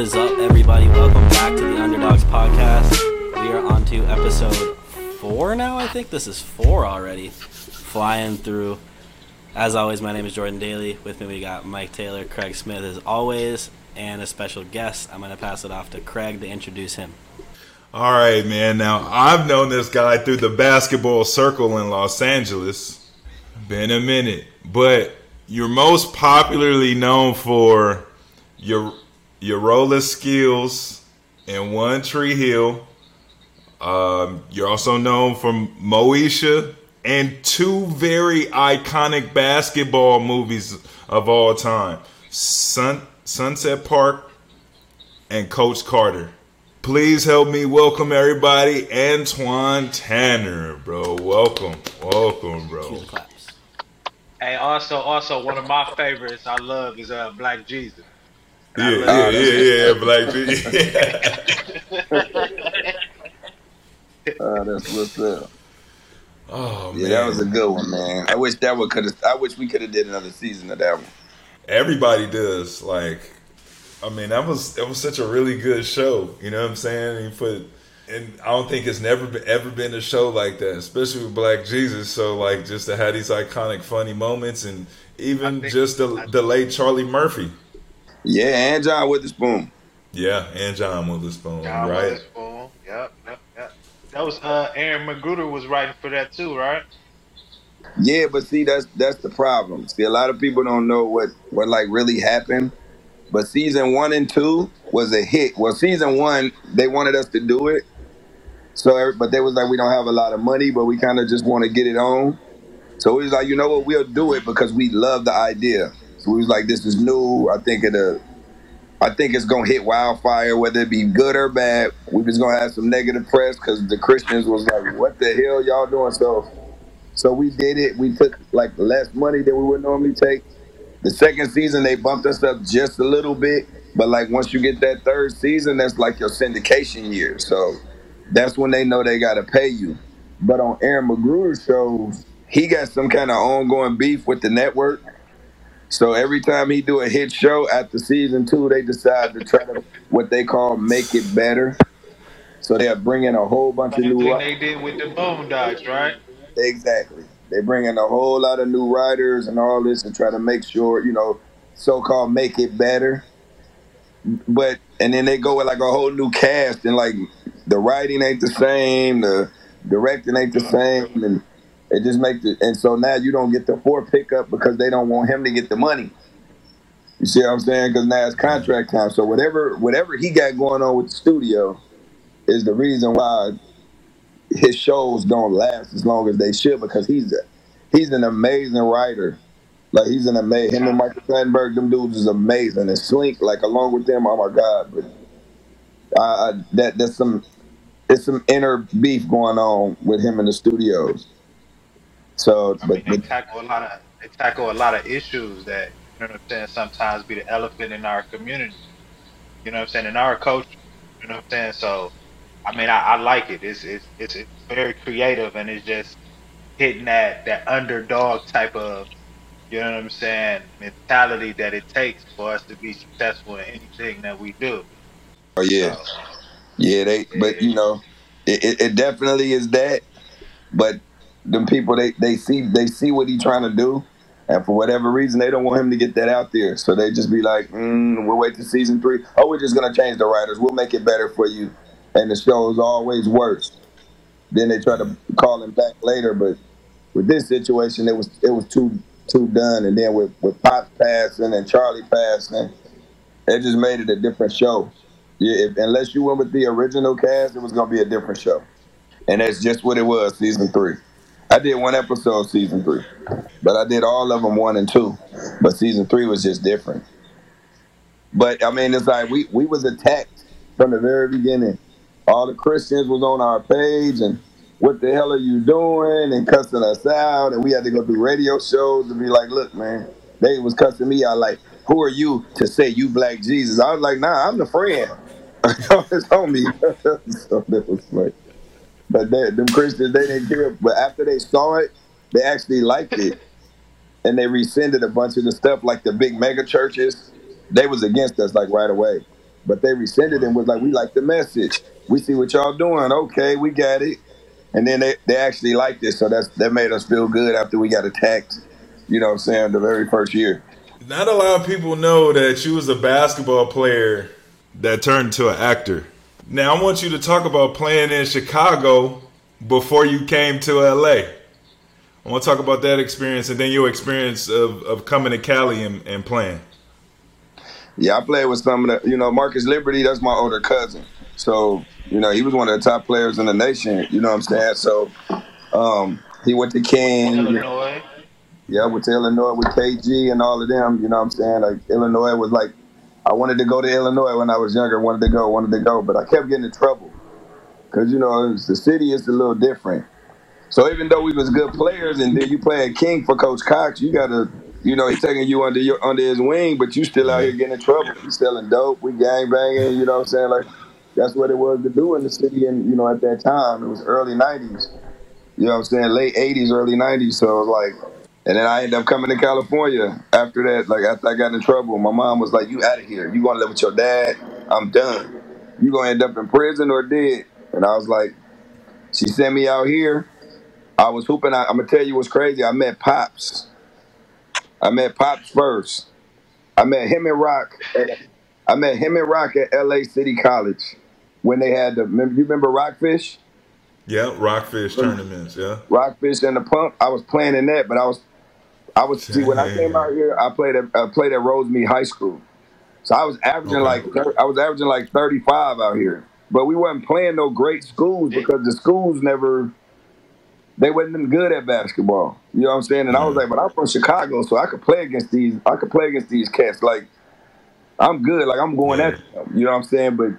is up, everybody? Welcome back to the Underdogs Podcast. We are on to episode four now, I think. This is four already. Flying through. As always, my name is Jordan Daly. With me, we got Mike Taylor, Craig Smith, as always, and a special guest. I'm going to pass it off to Craig to introduce him. All right, man. Now, I've known this guy through the basketball circle in Los Angeles. Been a minute. But you're most popularly known for your your roller skills in One Tree Hill. Um, you're also known from Moesha and two very iconic basketball movies of all time Sun, Sunset Park and Coach Carter. Please help me welcome everybody. Antwon Tanner, bro. Welcome. Welcome, bro. Hey, also, also one of my favorites I love is uh Black Jesus. Yeah, yeah, yeah, yeah, Black Jesus. uh, that's what's up. Oh yeah, man, that was a good one, man. I wish that one could have. I wish we could have did another season of that one. Everybody does. Like, I mean, that was that was such a really good show. You know what I'm saying? And put, and I don't think it's never been, ever been a show like that, especially with Black Jesus. So like, just to have these iconic, funny moments, and even think- just the the late Charlie Murphy. Yeah, and John Witherspoon. Yeah, and John Witherspoon, John right? Witherspoon. Yep, yep, yep. That was uh Aaron McGruder was writing for that too, right? Yeah, but see, that's that's the problem. See, a lot of people don't know what what like really happened. But season one and two was a hit. Well, season one they wanted us to do it, so but they was like, we don't have a lot of money, but we kind of just want to get it on. So we was like, you know what, we'll do it because we love the idea. We was like, this is new. I think it I think it's gonna hit wildfire, whether it be good or bad. We just gonna have some negative press because the Christians was like, what the hell y'all doing? So so we did it. We took like less money than we would normally take. The second season they bumped us up just a little bit, but like once you get that third season, that's like your syndication year. So that's when they know they gotta pay you. But on Aaron McGruder's shows, he got some kind of ongoing beef with the network. So every time he do a hit show after season two, they decide to try to what they call make it better. So they're bringing a whole bunch of new they did with the Boondocks, right? Exactly. They bring in a whole lot of new writers and all this to try to make sure, you know, so-called make it better. But and then they go with like a whole new cast and like the writing ain't the same, the directing ain't the same, and it just makes it. And so now you don't get the four pickup because they don't want him to get the money. You see what I'm saying? Because now it's contract time. So whatever whatever he got going on with the studio is the reason why his shows don't last as long as they should because he's a, he's an amazing writer. Like he's an amazing him and Michael Sandberg, them dudes is amazing. And Slink, like along with them, oh my god! But uh, that there's some there's some inner beef going on with him in the studios. So, I mean, but, they tackle a lot of they tackle a lot of issues that you know what I'm saying. Sometimes be the elephant in our community. You know what I'm saying in our culture. You know what I'm saying. So, I mean, I, I like it. It's, it's it's it's very creative and it's just hitting that that underdog type of you know what I'm saying mentality that it takes for us to be successful in anything that we do. oh yeah, So, yeah. They but you know it, it definitely is that. But them people they they see they see what he's trying to do. And for whatever reason, they don't want him to get that out there. So they just be like, mm, we'll wait to season three. Oh, we're just to change the writers. We'll make it better for you. And the show is always worse. Then they try to call him back later. But with this situation, it was it was too too done. And then with, with Pop passing and Charlie passing, it just made it a different show. Yeah, if, unless you went with the original cast, it was to be a different show. And that's just what it was, season three. I did one episode of season three, but I did all of them one and two. But season three was just different. But I mean, it's like we we was attacked from the very beginning. All the Christians was on our page and what the hell are you doing and cussing us out and we had to go do radio shows and be like, look, man, they was cussing me out like, who are you to say you black Jesus? I was like, nah, I'm the friend. it's homie. so that was like but they, them Christians, they didn't care. But after they saw it, they actually liked it, and they rescinded a bunch of the stuff, like the big mega churches. They was against us like right away. but they rescinded and was like, "We like the message. We see what y'all doing. Okay, we got it." And then they, they actually liked it, so that's that made us feel good after we got attacked. You know what I'm saying? The very first year. Not a lot of people know that you was a basketball player that turned to an actor. Now I want you to talk about playing in Chicago before you came to LA. I want to talk about that experience and then your experience of, of coming to Cali and, and playing. Yeah, I played with some of the, you know, Marcus Liberty, that's my older cousin. So, you know, he was one of the top players in the nation, you know what I'm saying? So, um, he went to King. Illinois. Yeah, I went to Illinois with KG and all of them, you know what I'm saying? Like, Illinois was like, I wanted to go to Illinois when I was younger, wanted to go, wanted to go, but I kept getting in trouble. Because, you know, the city is a little different. So even though we was good players, and then you play at King for Coach Cox, you gotta, you know, he's taking you under your under his wing, but you still out here getting in trouble. We selling dope, we gang banging, you know what I'm saying? Like that's what it was to do in the city, and you know at that time it was early '90s, you know what I'm saying, late '80s, early '90s. So it was like, and then I ended up coming to California after that. Like after I got in trouble, my mom was like, "You out of here? You gonna live with your dad? I'm done. You gonna end up in prison or dead?" And I was like, she sent me out here. I was hooping. I, I'm gonna tell you what's crazy. I met Pops. I met Pops first. I met him and Rock. At, I met him and Rock at L.A. City College when they had the. Remember, you remember Rockfish? Yeah, Rockfish tournaments. Yeah, Rockfish and the Pump. I was playing in that, but I was, I was see when I came out here. I played at I played at Rosemead High School, so I was averaging Okay. like I was averaging like 35 out here. But we wasn't playing no great schools because the schools never they wasn't good at basketball. You know what I'm saying? And I was like, but I'm from Chicago, so I could play against these. I could play against these cats. Like, I'm good. Like I'm going at them. You know what I'm saying? But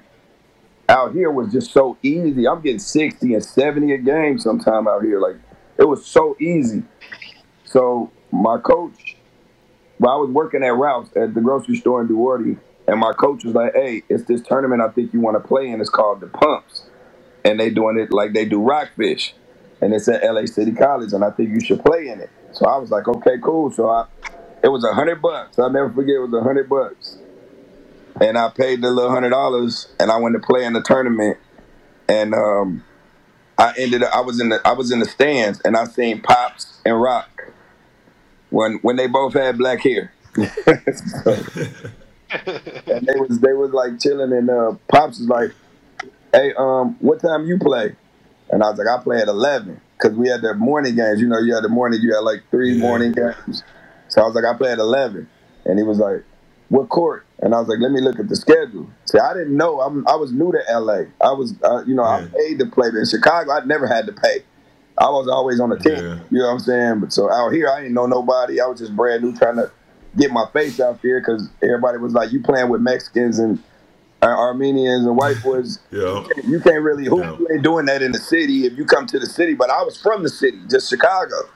out here was just so easy. I'm getting 60 and 70 a game sometime out here. Like it was so easy. So my coach, well, I was working at Ralph's at the grocery store in Duarte, and my coach was like, "Hey, it's this tournament I think you want to play in. It's called the Pumps, and they doing it like they do Rockfish, and it's at LA City College, and I think you should play in it." So I was like, "Okay, cool." So I, it was a hundred bucks. I'll never forget. It was a hundred bucks, and I paid the little hundred dollars, and I went to play in the tournament, and um, I ended up. I was in the I was in the stands, and I seen Pops and Rock when when they both had black hair. and they was they was like chilling, and uh, Pops was like, "Hey, um, what time you play?" And I was like, "I play at 11 because we had the morning games. You know, you had the morning, you had like three Yeah. morning games. So I was like, I play at 11, and he was like, "What court?" And I was like, "Let me look at the schedule." See, I didn't know. I'm, I was new to LA. I was, uh, you know, I Yeah. paid to play, but in Chicago, I never had to pay. I was always on the team. Yeah. You know what I'm saying? But so out here, I didn't know nobody. I was just brand new, trying to get my face out there because everybody was like, "You playing with Mexicans and Armenians and white boys? yeah, You can't really hoop. Yeah. You ain't doing that in the city if you come to the city." But I was from the city, just Chicago,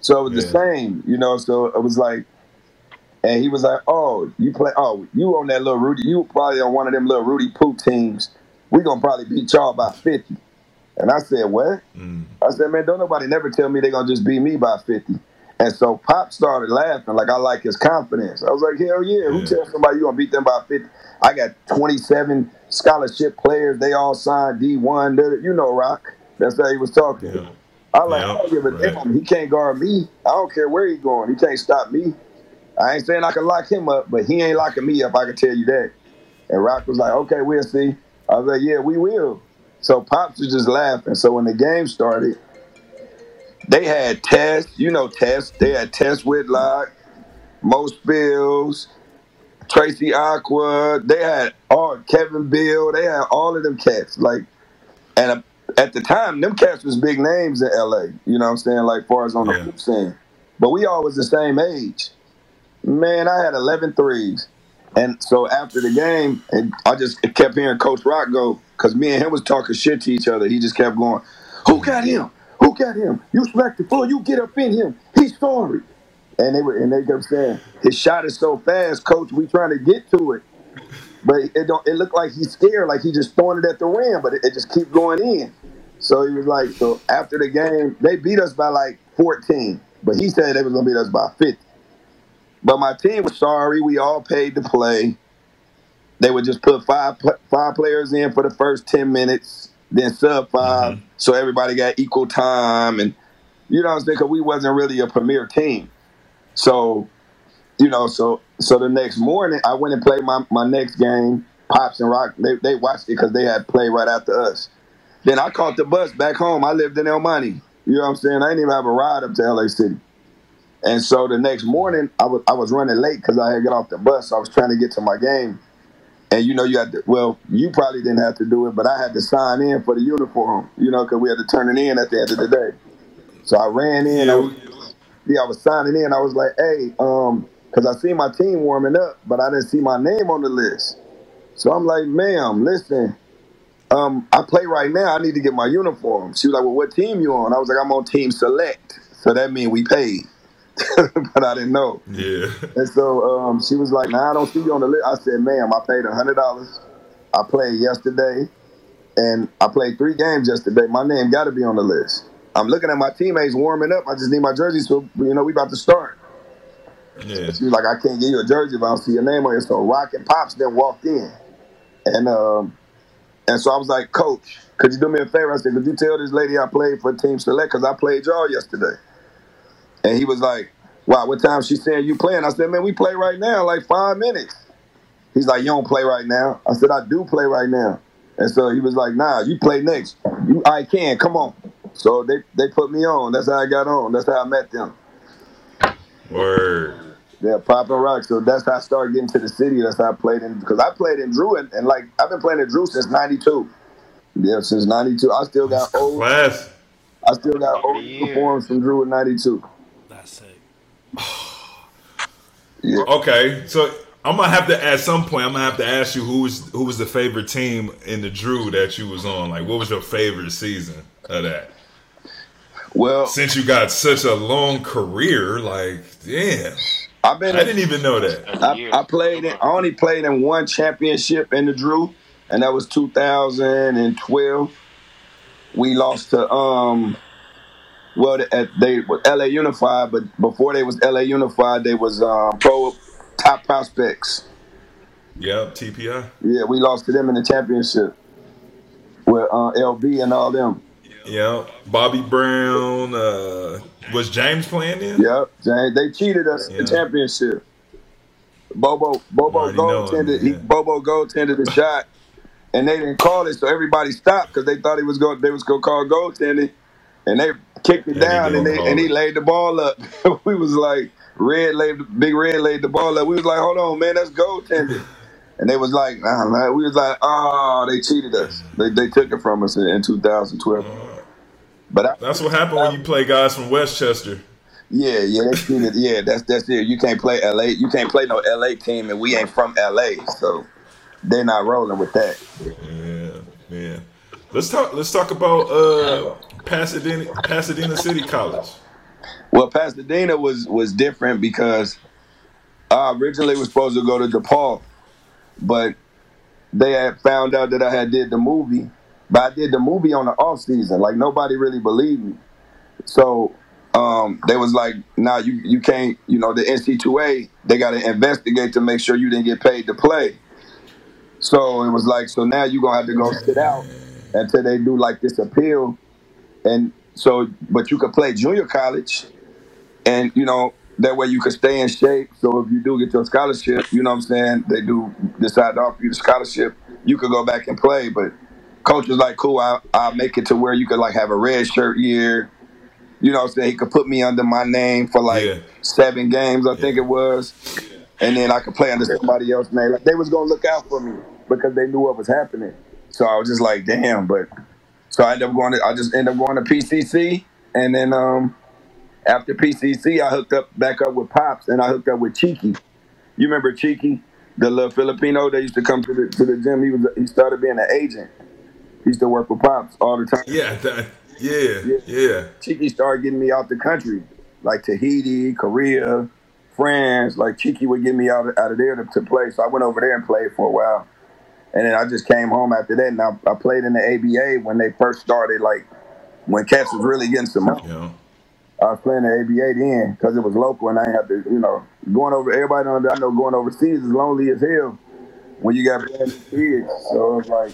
so it was the same, you know. So it was like, and he was like, "Oh, you play? Oh, you on that little Rudy? You probably on one of them little Rudy Poo teams? We gonna probably beat y'all by 50." And I said, "What?" Mm. I said, man, don't nobody never tell me they gonna just beat me by 50. And so Pop started laughing, like I like his confidence. I was like, hell yeah, who tells somebody you gonna beat them by 50? I got 27 scholarship players, they all signed D1. You know, Rock. That's how he was talking. Yeah. I like, Yeah, I don't give a right. damn. He can't guard me. I don't care where he's going. He can't stop me. I ain't saying I can lock him up, but he ain't locking me up. I can tell you that. And Rock was like, okay, we'll see. I was like, yeah, we will. So Pops was just laughing. So when the game started, they had Tess, you know Tess. They had Tess Whitlock, Most Bills, Tracy Aqua. They had all Kevin Bill. They had all of them cats. Like, and uh, at the time, them cats was big names in LA. You know what I'm saying? Like, far as on the Yeah. hoop scene. But we all was the same age. Man, I had 11 threes. And so after the game, and I just kept hearing Coach Rock go, because me and him was talking shit to each other. He just kept going, Who got him? Who got him? You smacked the floor, you get up in him. He's sorry. And they were and they kept saying, His shot is so fast, coach, we trying to get to it. But it don't it looked like he's scared, like he just throwing it at the rim, but it, it just keep going in. So he was like, so after the game, they beat us by like 14. But he said they was gonna beat us by 50. But my team was sorry. We all paid to play. They would just put five five players in for the first ten minutes, then sub 5 mm-hmm. so everybody got equal time, and you know what I'm saying? Because we wasn't really a premier team, so you know, so so the next morning I went and played my my next game. Pops and Rock they they watched it because they had played right after us. Then I caught the bus back home. I lived in El Monte. You know what I'm saying? I didn't even have a ride up to LA City. And so the next morning, I was I was running late because I had to get off the bus. So I was trying to get to my game. And you know, you had to, well, you probably didn't have to do it, but I had to sign in for the uniform, you know, because we had to turn it in at the end of the day. So I ran in. Yeah, I was, yeah, I was signing in. I was like, hey, um, because I see my team warming up, but I didn't see my name on the list. So I'm like, ma'am, listen, um, I play right now. I need to get my uniform. She was like, well, what team you on? I was like, I'm on Team Select. So that means we paid. but I didn't know. Yeah. And so um, she was like, "Nah, I don't see you on the list." I said, "Ma'am, I paid hundred dollars. I played yesterday, and I played three games yesterday. My name got to be on the list. I'm looking at my teammates warming up. I just need my jersey, so you know we about to start." Yeah. She was like, "I can't give you a jersey if I don't see your name on it." So Rock and Pops then walked in, and um, and so I was like, "Coach, could you do me a favor?" I said, "Could you tell this lady I played for Team Select because I played y'all yesterday?" And he was like, Wow, what time she saying you playing? I said, Man, we play right now, like five minutes. He's like, You don't play right now. I said, I do play right now. And so he was like, Nah, you play next. You I can, come on. So they they put me on. That's how I got on. That's how I met them. Word. Yeah, Pop and Rock. So that's how I started getting to the city. That's how I played in because I played in Drew and, and, like I've been playing in Drew since '92. Yeah, since '92. I still got old. Class. I still got old performance from Drew in '92. That's sick. yeah. Okay, so I'm gonna have to at some point. I'm gonna have to ask you who was who was the favorite team in the Drew that you was on. Like, what was your favorite season of that? Well, since you got such a long career, like, damn. I've been. I didn't even know that. I, I played. In, I only played in one championship in the Drew, and that was 2012 we lost to um well they were LA Unified, but before they was LA Unified, they was um, pro top prospects. Yeah, TPI. Yeah, we lost to them in the championship with uh, LB and all them. Yeah, Bobby Brown. Uh, was James playing in? Yep, James. They cheated us yeah. in the championship. Bobo Bobo goaltended. He Bobo goaltended the shot and they didn't call it, so everybody stopped because they thought he was going. They was going to call goaltending, and they kicked it down, and they and he laid the ball up. we was like, Red laid Big Red laid the ball up. We was like, hold on, man, that's goaltending. And they was like, nah, man. we was like, oh, they cheated us. They, they took it from us in, in 2012. But I, that's what happened when you play guys from Westchester. Yeah, yeah, they cheated. Yeah, that's that's it. You can't play LA. You can't play no LA team, and we ain't from LA, so they're not rolling with that. Yeah, yeah. Let's talk. Let's talk about uh, Pasadena, Pasadena City College. Well, Pasadena was was different because I originally was supposed to go to DePaul, but they had found out that I had did the movie, but I did the movie on the off season. Like nobody really believed me, so um, they was like, "Nah, you you can't. You know, the NC2A they got to investigate to make sure you didn't get paid to play." So it was like, so now you're gonna have to go sit out until they do like this appeal. And so, but you could play junior college, and you know that way you could stay in shape. So if you do get your scholarship, you know what I'm saying, they do decide to offer you the scholarship, you could go back and play. But coach was like, cool, I, I'll make it to where you could like have a red shirt year. You know what I'm saying? He could put me under my name for like yeah. seven games, I yeah. think it was and then I could play under somebody else's name. Like they was gonna look out for me because they knew what was happening. So I was just like, damn. But so I ended up going to, I just end up going to PCC, and then um, after PCC, I hooked up back up with Pops, and I hooked up with Cheeky. You remember Cheeky, the little Filipino that used to come to the to the gym? He was he started being an agent. He used to work with Pops all the time. Yeah, that, yeah, yeah, yeah. Cheeky started getting me out the country, like Tahiti, Korea France. like Cheeky would get me out of, out of there to, to, play. So I went over there and played for a while. And then I just came home after that. And I, I played in the ABA when they first started, like when Cats was really getting some money. Yeah. I was playing the ABA then because it was local and I had to, you know, going over, everybody I know going overseas is lonely as hell. when you got new kids. So it's like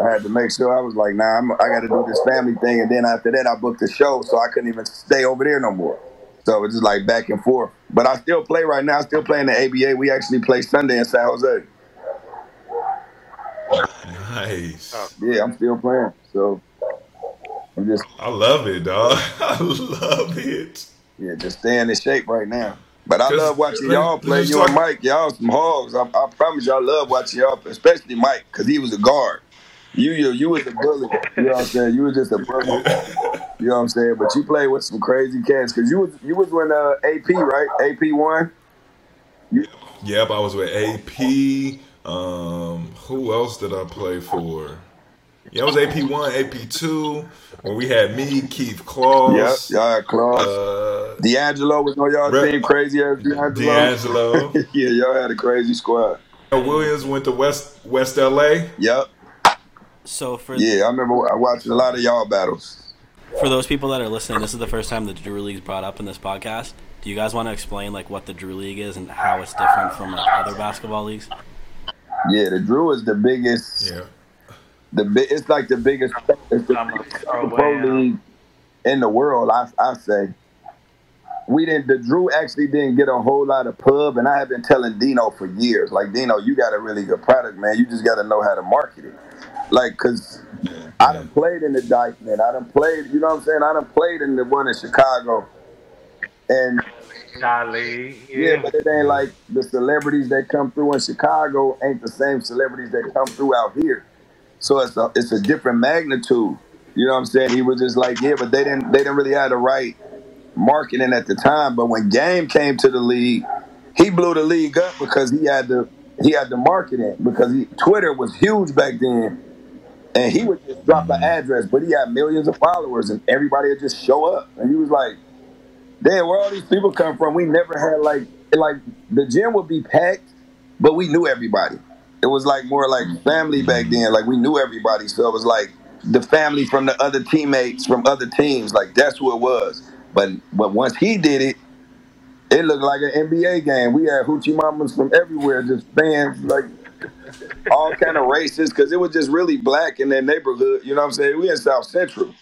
I had to make sure I was like, nah, I'm, I got to do this family thing, and then after that, I booked a show, so I couldn't even stay over there no more. So it's just like back and forth. But I still play right now. I still play in the ABA. We actually play Sunday in San Jose. Nice. Yeah, I'm still playing. So I'm just I love it, dog. I love it. yeah, just staying in shape right now. But I love watching let- y'all play. You and Mike, y'all some hogs. I, I promise y'all love watching y'all, especially Mike, because he was a guard. You, you, you was a bully. You know what I'm saying? You was just a bully. You know what I'm saying? But you played with some crazy cats because you was you was when uh, AP right? AP won. Yep, I was with AP. Um, who else did I play for? Yeah, I was AP one, AP two. When we had me, Keith Yep, Claus, y'all had Claus. uh, D'Angelo was on y'all Rep- team. Crazy ass D'Angelo. D'Angelo. yeah, y'all had a crazy squad. Williams went to West West LA. Yep. So for Yeah, I remember I watched a lot of y'all battles. for those people that are listening, this is the first time the Drew League's brought up in this podcast. Do you guys want to explain like what the Drew League is and how it's different from like other basketball leagues? Yeah, the Drew is the biggest. Yeah, The bi- it's like the biggest. It's the biggest pro pro am. league in the world. I I say. We didn't. The Drew actually didn't get a whole lot of pub, and I have been telling Dino for years. Like Dino, you got a really good product, man. You just got to know how to market it. Like, cause I done played in the Dyckman. I done played. You know what I'm saying? I done played in the one in Chicago, and Charlie. Yeah, but it ain't like the celebrities that come through in Chicago ain't the same celebrities that come through out here. So it's a it's a different magnitude. You know what I'm saying? He was just like, yeah, but they didn't they didn't really have the right marketing at the time. But when Game came to the league, he blew the league up because he had the he had the marketing because he, Twitter was huge back then. And he would just drop an mm-hmm. address, but he had millions of followers, and everybody would just show up. And he was like, damn, where all these people come from? We never had like like the gym would be packed, but we knew everybody. It was like more like family back then. Like we knew everybody, so it was like the family from the other teammates from other teams. Like that's who it was. But but once he did it, it looked like an NBA game. We had hoochie mamas from everywhere, just fans like all kind of races, because it was just really black in that neighborhood. You know what I'm saying? We in South Central.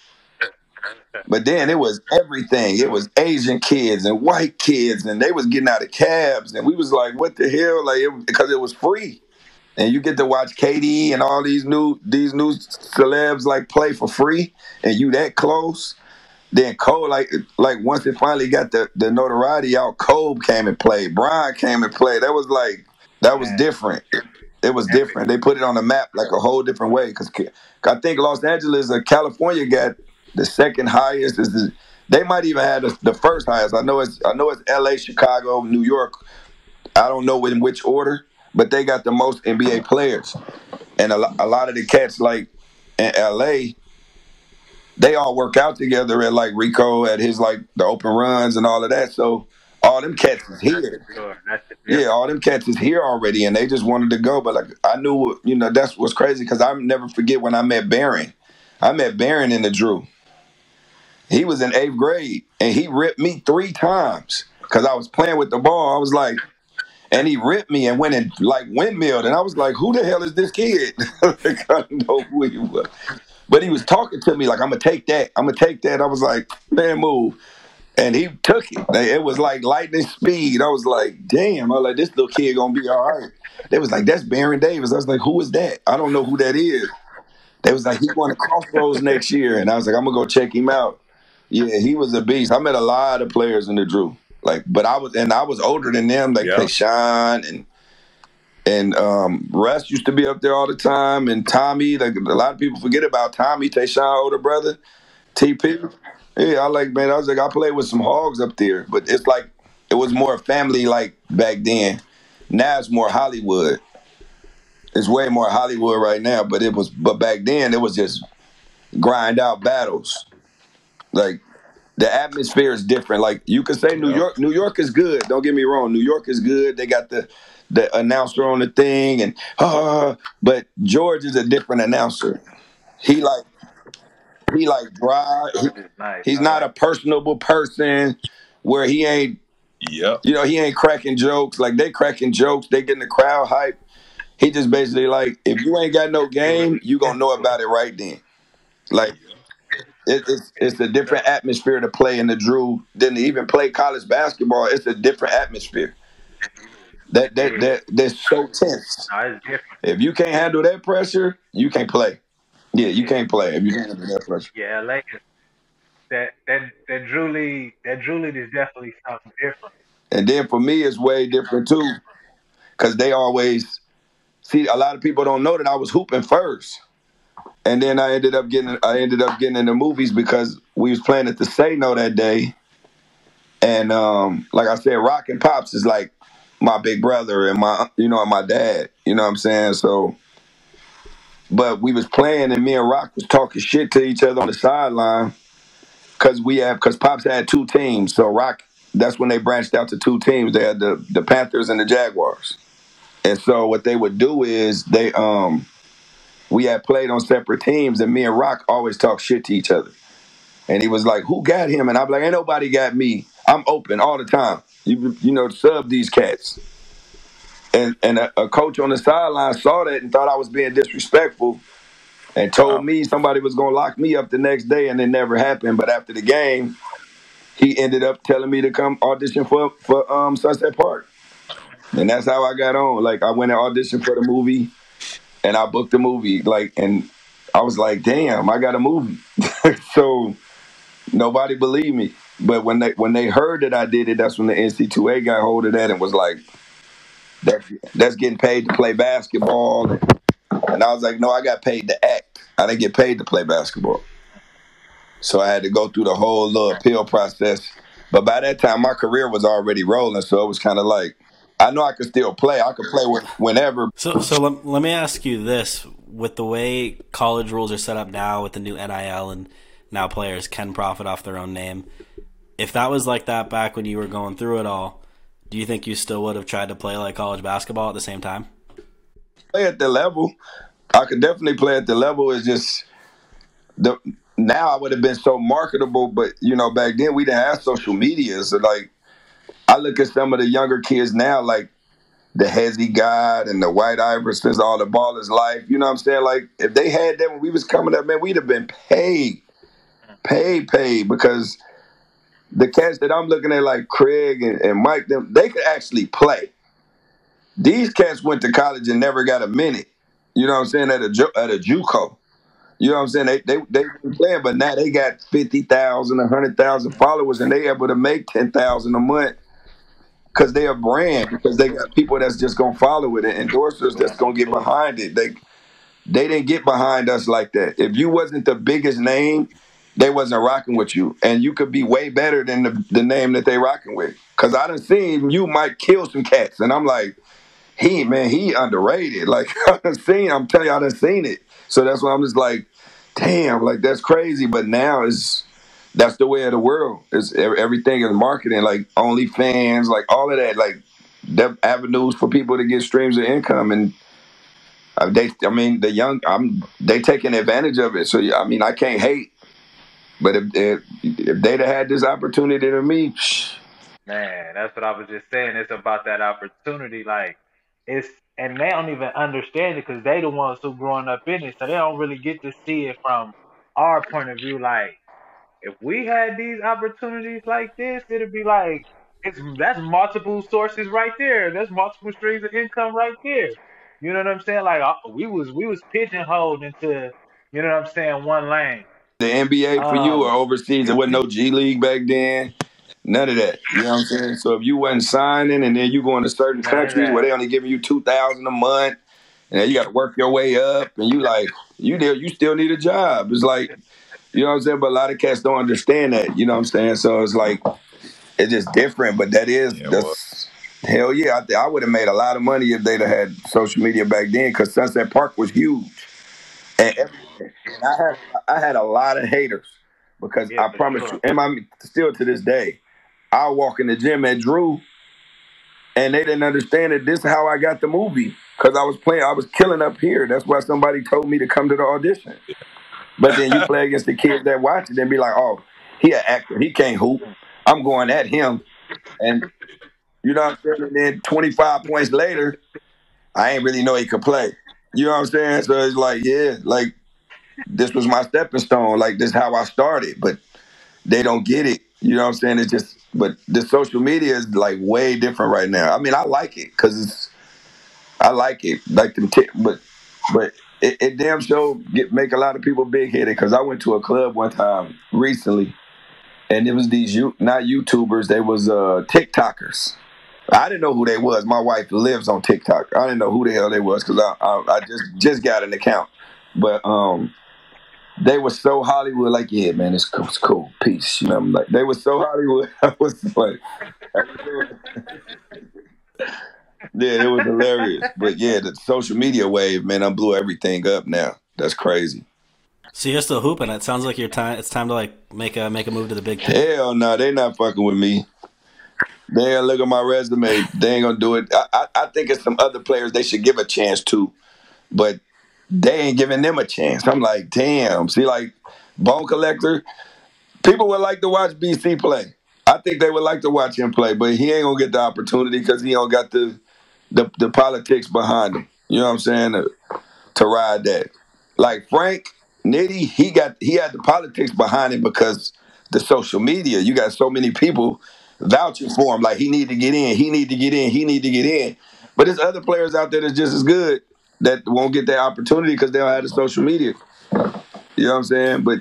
But then it was everything. It was Asian kids and white kids, and they was getting out of cabs, and we was like, "What the hell?" Like, it, because it was free, and you get to watch KD and all these new these new celebs like play for free, and you that close. Then Cole, like like once it finally got the the notoriety out, Cole came and played. Brian came and played. That was like that was Man. different. It was different. They put it on the map like a whole different way. Because I think Los Angeles or California got the second highest. Is the, they might even have the, the first highest. I know it's I know it's L.A., Chicago, New York. I don't know in which order, but they got the most NBA players, and a, a lot of the cats like in L.A. They all work out together at like Rico at his like the open runs and all of that. So all them cats is here. Yeah, all them cats is here already, and they just wanted to go. But like, I knew, you know, that's what's crazy because I never forget when I met Baron. I met Baron in the Drew. He was in eighth grade, and he ripped me three times because I was playing with the ball. I was like, and he ripped me and went and like windmilled, and I was like, who the hell is this kid? like, I don't know who he was. But he was talking to me like, I'm gonna take that. I'm gonna take that. I was like, man, move. And he took it. It was like lightning speed. I was like, damn. I was like, this little kid gonna be all right. They was like, that's Baron Davis. I was like, who is that? I don't know who that is. They was like, he going to Crossroads next year. And I was like, I'm gonna go check him out. Yeah, he was a beast. I met a lot of players in the Drew. Like, but I was and I was older than them, like Yeah. Tayshaun and and um Russ used to be up there all the time. And Tommy, like a lot of people forget about Tommy, Tayshaun older brother, TP. Yeah, I like man. I was like, I played with some hogs up there, but it's like it was more family like back then. Now it's more Hollywood. It's way more Hollywood right now, but it was but back then it was just grind out battles. Like the atmosphere is different. Like you can say New Yeah. York, New York is good. Don't get me wrong. New York is good. They got the the announcer on the thing and uh, but George is a different announcer. He like he like dry. He, nice. he's not a personable person where he ain't Yep. you know, he ain't cracking jokes. Like they cracking jokes, they getting the crowd hype. he just basically like, if you ain't got no game, you gonna know about it right then. Like it, it's it's a different atmosphere to play in the Drew than to even play college basketball. It's a different atmosphere. That that mm-hmm. that that's so tense. No, it's different. If you can't handle that pressure, you can't play. Yeah, you can't play if you can't handle that pressure. Yeah, LA is that that that Drew League that Drew League is definitely something different. And then for me, it's way different too, because they always see a lot of people don't know that I was hooping first, and then I ended up getting I ended up getting in the movies because we was playing at the Say No that day, and um, like I said, Rock and Pops is like my big brother and my you know and my dad. You know what I'm saying? So, but we was playing and me and Rock was talking shit to each other on the sideline because we have because Pops had two teams. So Rock, that's when they branched out to two teams. They had the the Panthers and the Jaguars. And so what they would do is they um we had played on separate teams and me and Rock always talk shit to each other. And he was like, "Who got him?" And I'm like, "Ain't nobody got me. I'm open all the time. You you know, sub these cats." And and a, a coach on the sideline saw that and thought I was being disrespectful, and told me somebody was gonna lock me up the next day, and it never happened. But after the game, he ended up telling me to come audition for for um, Sunset Park, and that's how I got on. Like I went and auditioned for the movie, and I booked the movie. Like and I was like, "Damn, I got a movie." so nobody believed me. But when they when they heard that I did it, that's when the NC2A got hold of that and was like, "That's that's getting paid to play basketball." And I was like, "No, I got paid to act. I didn't get paid to play basketball." So I had to go through the whole little appeal process. But by that time, my career was already rolling, so it was kind of like I know I could still play. I could play whenever. So, so let, let me ask you this: with the way college rules are set up now, with the new NIL, and now players can profit off their own name, if that was like that back when you were going through it all, do you think you still would have tried to play like college basketball at the same time? Play at the level. I could definitely play at the level. It's just the now I would have been so marketable, but you know, back then we didn't have social media. So like I look at some of the younger kids now, like the Hezzy God and the White Iversons, all the ballers life. You know what I'm saying? Like if they had that when we was coming up, man, we'd have been paid. Paid, paid, because the cats that I'm looking at, like Craig and, and Mike, them they could actually play. These cats went to college and never got a minute. You know what I'm saying? At a ju- at a JUCO. You know what I'm saying? They they they been playing, but now they got 50,000, 100,000 followers, and they able to make 10,000 a month because they a brand, because they got people that's just gonna follow it and endorsers that's gonna get behind it. They they didn't get behind us like that. If you wasn't the biggest name, they wasn't rocking with you, and you could be way better than the, the name that they rocking with. Cause I done seen you might kill some cats, and I'm like, he man, he underrated. Like I done seen, I'm telling you, I done seen it. So that's why I'm just like, damn, like that's crazy. But now it's that's the way of the world. It's everything is marketing, like OnlyFans, like all of that, like the avenues for people to get streams of income and. uh, They, I mean, the young, I'm they taking advantage of it. So I mean, I can't hate. But if if, if they'd have had this opportunity to me, Man, that's what I was just saying. It's about that opportunity. Like it's and they don't even understand it because they the ones who growing up in it, so they don't really get to see it from our point of view. Like if we had these opportunities like this, it'd be like it's that's multiple sources right there. There's multiple streams of income right there. You know what I'm saying? Like uh, we was we was pigeonholed into you know what I'm saying one lane. the NBA for you or Um, overseas, there wasn't no G League back then. None of that. You know what I'm saying? So if you wasn't signing and then you going to certain countries where they only giving you two thousand a month and then you got to work your way up and you like you there you still need a job. It's like you know what I'm saying? But a lot of cats don't understand that. You know what I'm saying? So it's like it's just different. But that is Yeah, well, hell yeah. I, th- I would have made a lot of money if they'd have had social media back then because Sunset Park was huge. And, and I had I had a lot of haters because Yeah, I promise sure. you, and I'm still to this day, I walk in the gym at Drew and they didn't understand that This is how I got the movie because I was playing, I was killing up here. That's why somebody told me to come to the audition. But then you play against the kids that watch it and be like, oh, he an actor, he can't hoop. I'm going at him, and you know what I'm saying. And then 25 points later, I ain't really know he could play. You know what I'm saying? So it's like, yeah, like this was my stepping stone. Like this is how I started, but they don't get it. You know what I'm saying? It's just, but the social media is like way different right now. I mean, I like it because it's, I like it, like the, but, but it, it damn sure get make a lot of people big headed. Because I went to a club one time recently, and it was these you not YouTubers, they was uh TikTokers. I didn't know who they was. My wife lives on TikTok. I didn't know who the hell they was because I, I I just just got an account, but um they were so Hollywood, like, yeah, man, it's cool, it's cool, peace. You know, I'm like, they were so Hollywood. I was like, yeah, it was hilarious. But yeah, the social media wave, man, I blew everything up now. That's crazy. So you're still hooping. It sounds like your time. It's time to like make a make a move to the big. Hell no, they not fucking with me. They ain't look at my resume. They ain't gonna do it. I, I, I think it's some other players they should give a chance to, but they ain't giving them a chance. I'm like, damn. See, like Bone Collector, people would like to watch BC play. I think they would like to watch him play, but he ain't gonna get the opportunity because he don't got the, the the politics behind him. You know what I'm saying? To, to ride that. Like Frank Nitty, he got he had the politics behind him because the social media. You got so many people vouching for him. Like he need to get in, he need to get in, he need to get in. But there's other players out there that's just as good that won't get that opportunity because they don't have the social media. You know what I'm saying? But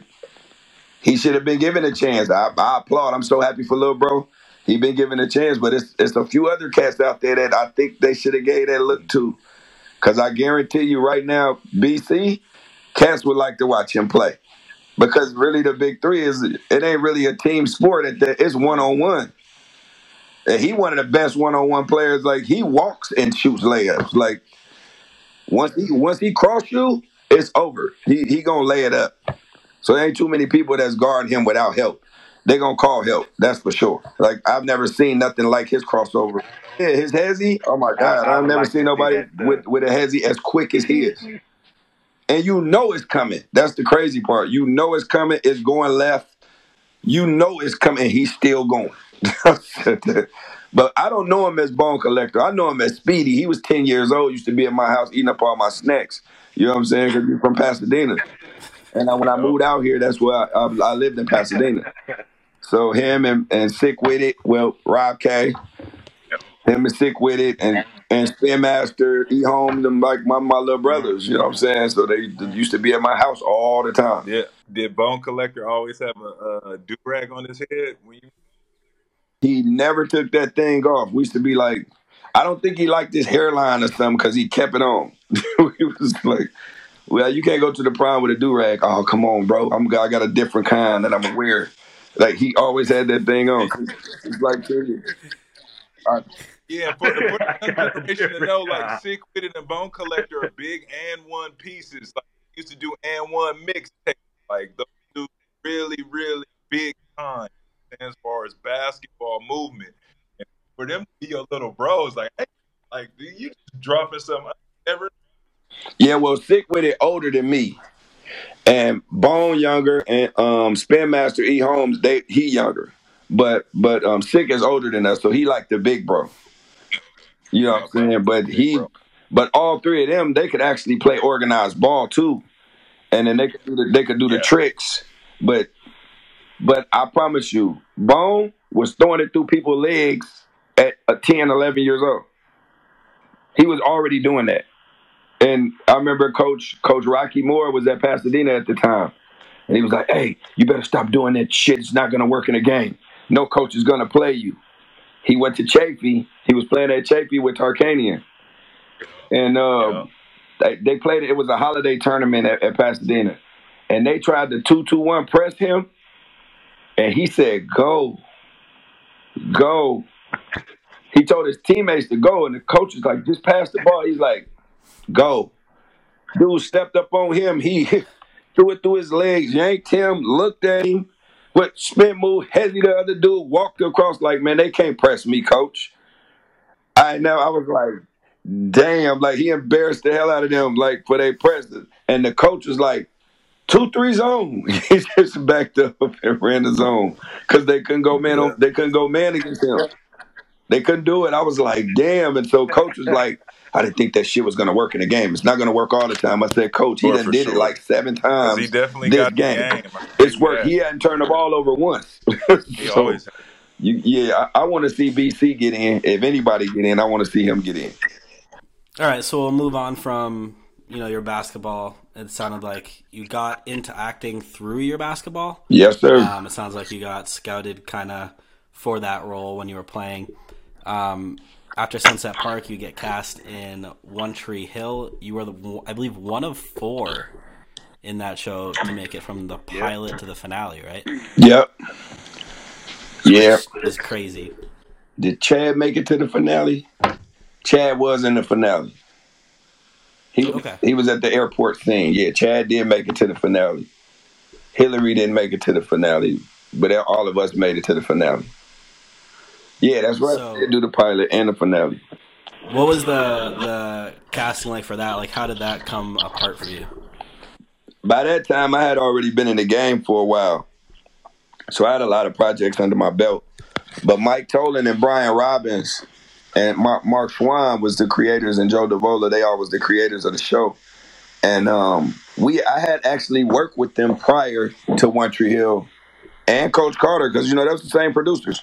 he should have been given a chance. I, I applaud. I'm so happy for little bro. He been given a chance, but it's it's a few other cats out there that I think they should have gave that look to. Cause I guarantee you right now, BC, cats would like to watch him play. Because really the big three is it ain't really a team sport at that it's one on one. And he one of the best one on one players. Like he walks and shoots layups. Like once he once he cross you, it's over. He he gonna lay it up. So there ain't too many people that's guarding him without help. They gonna call help. That's for sure. Like I've never seen nothing like his crossover. Yeah, his hezzy. Oh my god, I've never seen nobody with with a hezzy as quick as he is. And you know it's coming. That's the crazy part. You know it's coming. It's going left. You know it's coming. He's still going. but I don't know him as Bone Collector. I know him as Speedy. He was 10 years old, used to be at my house eating up all my snacks. You know what I'm saying? Because he's from Pasadena. And I, when I moved out here, that's where I, I, I lived in Pasadena. So him and, and Sick With It, well, Rob K, him and Sick With It, and and Spin Master, E Home, them like my, my little brothers, you know what I'm saying? So they, they used to be at my house all the time. Yeah. Did Bone Collector always have a, a do rag on his head when you He never took that thing off. We used to be like, I don't think he liked his hairline or something because he kept it on. he was like, well, you can't go to the prom with a do rag. Oh, come on, bro. I'm I got a different kind that I'm gonna wear. Like he always had that thing on. It's like, I, Yeah, for, for the young generation to know, like Sick With It and Bone Collector are big and one pieces. Like used to do and one mixtape. Like those two really, really big time as far as basketball movement. And for them to be your little bros, like, hey, like you just dropping something I never yeah, well, Sick With It older than me. And Bone younger and um Spin Master E Holmes, they he younger. But but um Sick is older than us, so he like the big bro. You know what I'm saying? But he but all three of them, they could actually play organized ball too. And then they could do the, they could do the Yeah. tricks. But but I promise you, Bone was throwing it through people's legs at a 10, 11 years old. He was already doing that. And I remember Coach Coach Rocky Moore was at Pasadena at the time. And he was like, hey, you better stop doing that shit. It's not gonna work in a game. No coach is gonna play you. He went to Chaffey. He was playing at Chaffey with Tarkanian. And uh, they, they played it was a holiday tournament at, at Pasadena. And they tried to two two one press him. And he said, Go. Go. He told his teammates to go, and the coach was like, just pass the ball. He's like, go. Dude stepped up on him. He threw it through his legs, yanked him, looked at him, what spin move, hezzy the other dude, walked across like, man, they can't press me, coach. I know I was like, damn, like he embarrassed the hell out of them, like for their president. And the coach was like, two, three zone. he just backed up and ran the zone. Cause they couldn't go man on they couldn't go man against him. They couldn't do it. I was like, damn. And so coach was like, I didn't think that shit was gonna work in the game. It's not gonna work all the time. I said, Coach, he Well, done for did it like seven times. he definitely this got game. the game. It's worked. He hadn't turned the ball over once. He so always you, yeah, I, I want to see BC get in. If anybody get in, I want to see him get in. All right, so we'll move on from you know your basketball. It sounded like you got into acting through your basketball. Yes, sir. Um, it sounds like you got scouted kind of for that role when you were playing. Um, after Sunset Park, you get cast in One Tree Hill. You were, the, I believe, one of four in that show to make it from the pilot to the finale, right? yep. Yeah. It's crazy. Did Chad make it to the finale? Chad was in the finale. He Okay. he was at the airport scene. Yeah, Chad did make it to the finale. Hillary didn't make it to the finale, but all of us made it to the finale. Yeah, that's right. So- do the pilot and the finale. What was the the casting like for that? Like, how did that come apart for you? By that time, I had already been in the game for a while, so I had a lot of projects under my belt. But Mike Tollin and Brian Robbins and Mark, Mark Schwahn was the creators, and Joe Davola, they all was the creators of the show. And um, we, I had actually worked with them prior to One Tree Hill and Coach Carter, because you know that was the same producers.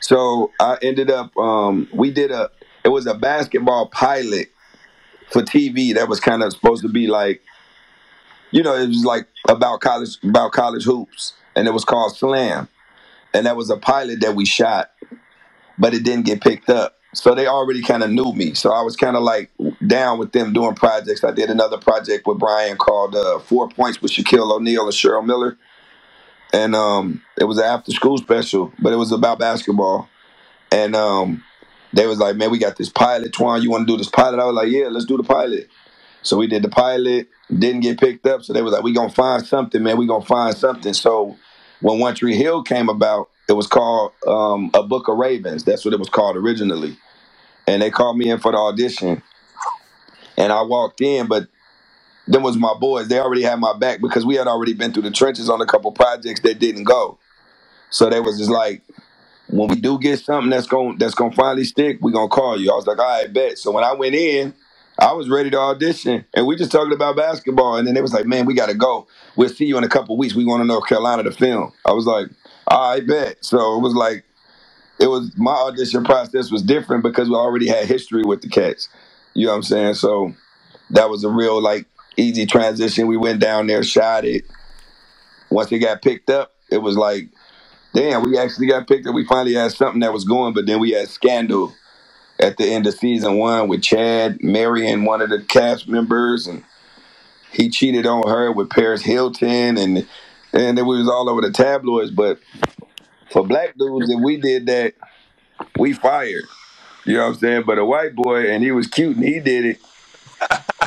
So I ended up, um, we did a, it was a basketball pilot for TV that was kind of supposed to be like, you know, it was like about college, about college hoops, and it was called Slam, and that was a pilot that we shot, but it didn't get picked up. So they already kind of knew me. So I was kind of like down with them doing projects. I did another project with Brian called uh, Four Points with Shaquille O'Neal and Cheryl Miller. And um, it was an after school special, but it was about basketball. And um, they was like, man, we got this pilot. Twan, you want to do this pilot? I was like, yeah, let's do the pilot. So we did the pilot, didn't get picked up. So they was like, we to find something, man. we to find something. So when One Tree Hill came about, it was called um, A Book of Ravens. That's what it was called originally. And they called me in for the audition. And I walked in, but them was my boys. They already had my back because we had already been through the trenches on a couple projects that didn't go. So they was just like, when we do get something that's going that's gonna finally stick, we gonna call you. I was like, all right, bet. So when I went in, I was ready to audition, and we just talking about basketball. And then they was like, man, we gotta go. We'll see you in a couple weeks. We going to North Carolina to film. I was like, all right, bet. So it was like, it was my audition process was different because we already had history with the cats. You know what I'm saying? So that was a real like easy transition. We went down there, shot it. Once it got picked up, it was like, damn, we actually got picked up. We finally had something that was going, but then we had scandal at the end of season one with Chad marrying one of the cast members, and he cheated on her with Paris Hilton, and and then we was all over the tabloids. But for black dudes, if we did that, we fired. You know what I'm saying? But a white boy, and he was cute, and he did it.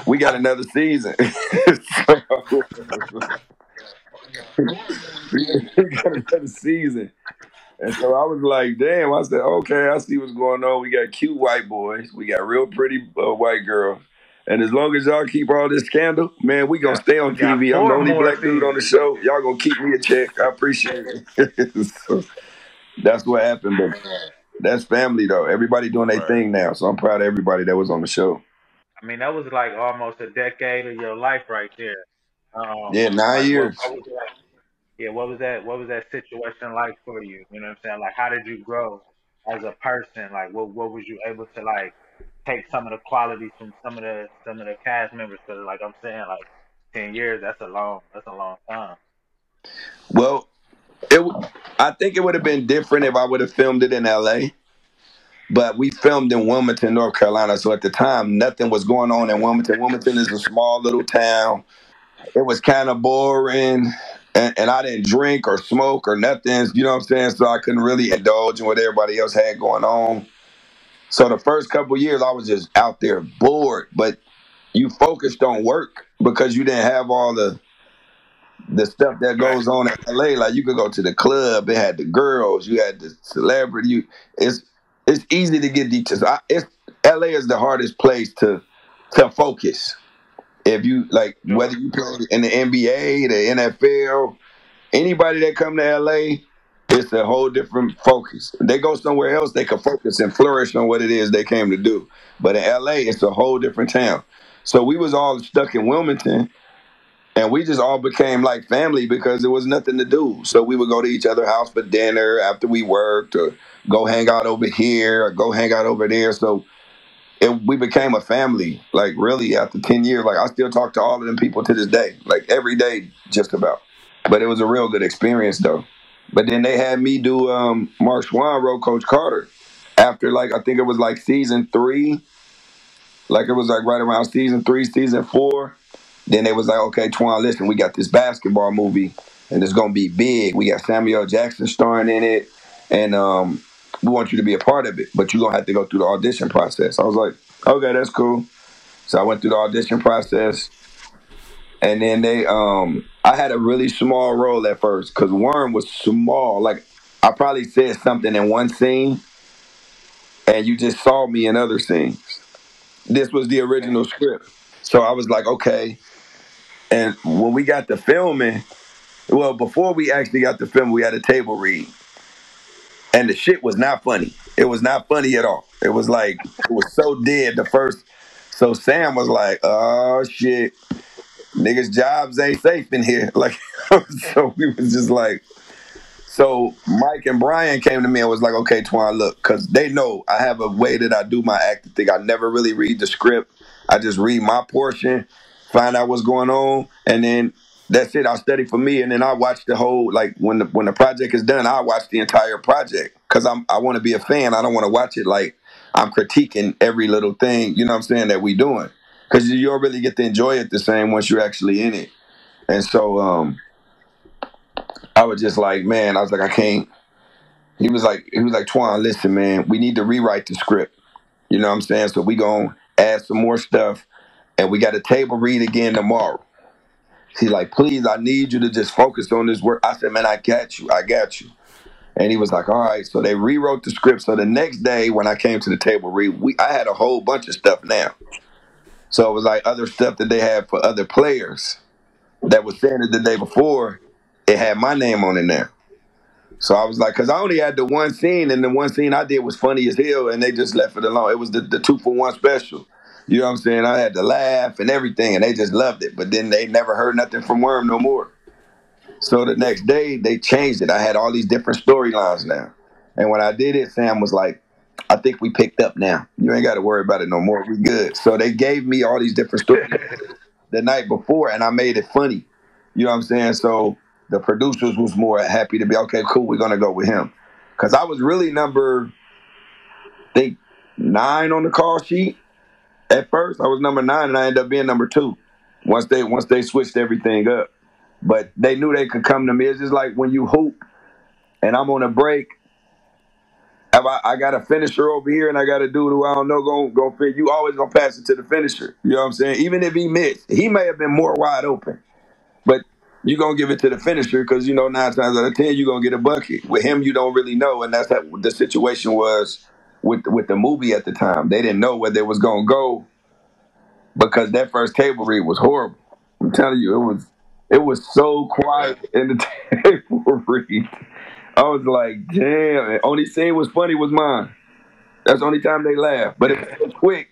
We got another season. So- we got another season. And so I was like, damn, I said, okay, I see what's going on. We got cute white boys. We got real pretty uh, white girls. And as long as y'all keep all this scandal, man, we gonna stay on got TV. I'm the four only more black dude on the show. Y'all gonna keep me a check. I appreciate it. so that's what happened. But that's family though. Everybody doing their Right. thing now. So I'm proud of everybody that was on the show. I mean, that was like almost a decade of your life right there. Um, Yeah, nine like, years. what was that- yeah, what was that? What was that situation like for you? You know what I'm saying? Like, how did you grow as a person? Like, what what was you able to like take some of the qualities from some of the some of the cast members? Because, like I'm saying, like ten years, that's a long that's a long time. Well, it. I think it would have been different if I would have filmed it in L.A. But we filmed in Wilmington, North Carolina. So at the time, nothing was going on in Wilmington. Wilmington is a small little town. It was kind of boring, and, and I didn't drink or smoke or nothing. You know what I'm saying? So I couldn't really indulge in what everybody else had going on. So the first couple years, I was just out there bored. But you focused on work because you didn't have all the the stuff that goes on in LA. Like you could go to the club, it had the girls, you had the celebrity. You, it's it's easy to get details. I, it's LA is the hardest place to to focus. If you like, whether you play in the NBA, the NFL, anybody that come to LA, it's it's a whole different focus. They go somewhere else, they can focus and flourish on what it is they came to do. But in LA, it's a whole different town. So we was all stuck in Wilmington, and we just all became like family because there was nothing to do. So we would go to each other's house for dinner after we worked, or go hang out over here, or go hang out over there. So it, we became a family. Like really, after ten years, like I still talk to all of them people to this day, like every day, just about. But it was a real good experience though. But then they had me do um, Mark Schwahn wrote Coach Carter after like I think it was like season three, like it was like right around season three, season four. Then they was like, okay, Twan, listen, we got this basketball movie and it's gonna be big. We got Samuel Jackson starring in it, and um, we want you to be a part of it, but you're gonna have to go through the audition process. I was like, okay, that's cool. So I went through the audition process, and then they, um, I had a really small role at first because Worm was small. Like I probably said something in one scene, and you just saw me in other scenes. This was the original script, so I was like, okay. And when we got to filming, well, before we actually got to film, we had a table read and the shit was not funny. It was not funny at all. It was like it was so dead the first. So Sam was like, "Oh shit, niggas' jobs ain't safe in here." Like, so we was just like, so Mike and Brian came to me and was like, "Okay, Twan, look, because they know I have a way that I do my acting thing. I never really read the script. I just read my portion, find out what's going on, and then that's it. I'll study for me, and then I watch the whole like when the when the project is done, I watch the entire project because I'm I want to be a fan. I don't want to watch it like I'm critiquing every little thing. You know what I'm saying that we doing because you don't really get to enjoy it the same once you're actually in it. And so um, I was just like, man, I was like, I can't. He was like, he was like, Twan, listen, man, we need to rewrite the script. You know what I'm saying? So we gonna add some more stuff, and we got a table read again tomorrow. He's like, please, I need you to just focus on this work. I said, man, I got you. I got you. And he was like, all right. So they rewrote the script. So the next day when I came to the table read, we I had a whole bunch of stuff now. So it was like other stuff that they had for other players that was it the day before. It had my name on it now. So I was like, because I only had the one scene, and the one scene I did was funny as hell, and they just left it alone. It was the, the two for one special. You know what I'm saying? I had to laugh and everything, and they just loved it. But then they never heard nothing from Worm no more. So the next day they changed it. I had all these different storylines now. And when I did it, Sam was like, I think we picked up now. You ain't got to worry about it no more. We good. So they gave me all these different stories the night before, and I made it funny. You know what I'm saying? So the producers was more happy to be okay. Cool, we're gonna go with him because I was really number, I think nine on the call sheet, at first, I was number nine, and I ended up being number two. Once they once they switched everything up, but they knew they could come to me. It's just like when you hoop, and I'm on a break. I, I got a finisher over here, and I got a dude who I don't know going go fit. You always gonna pass it to the finisher. You know what I'm saying? Even if he missed, he may have been more wide open, but you're gonna give it to the finisher because you know nine times out of ten you're gonna get a bucket. With him, you don't really know, and that's how the situation was with with the movie at the time. They didn't know where they was gonna go because that first table read was horrible. I'm telling you, it was it was so quiet in the table read. I was like, damn. The only scene was funny was mine. That's the only time they laughed. But it was quick.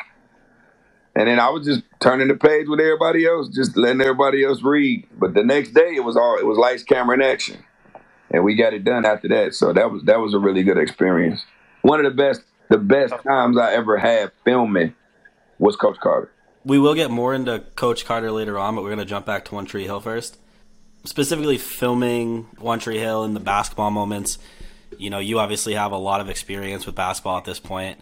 And then I was just turning the page with everybody else, just letting everybody else read. But the next day it was all it was lights, camera, and action. And we got it done after that. So that was that was a really good experience. One of the best the best times I ever had filming was Coach Carter. We will get more into Coach Carter later on, but we're going to jump back to One Tree Hill first. Specifically, filming One Tree Hill and the basketball moments. You know, you obviously have a lot of experience with basketball at this point.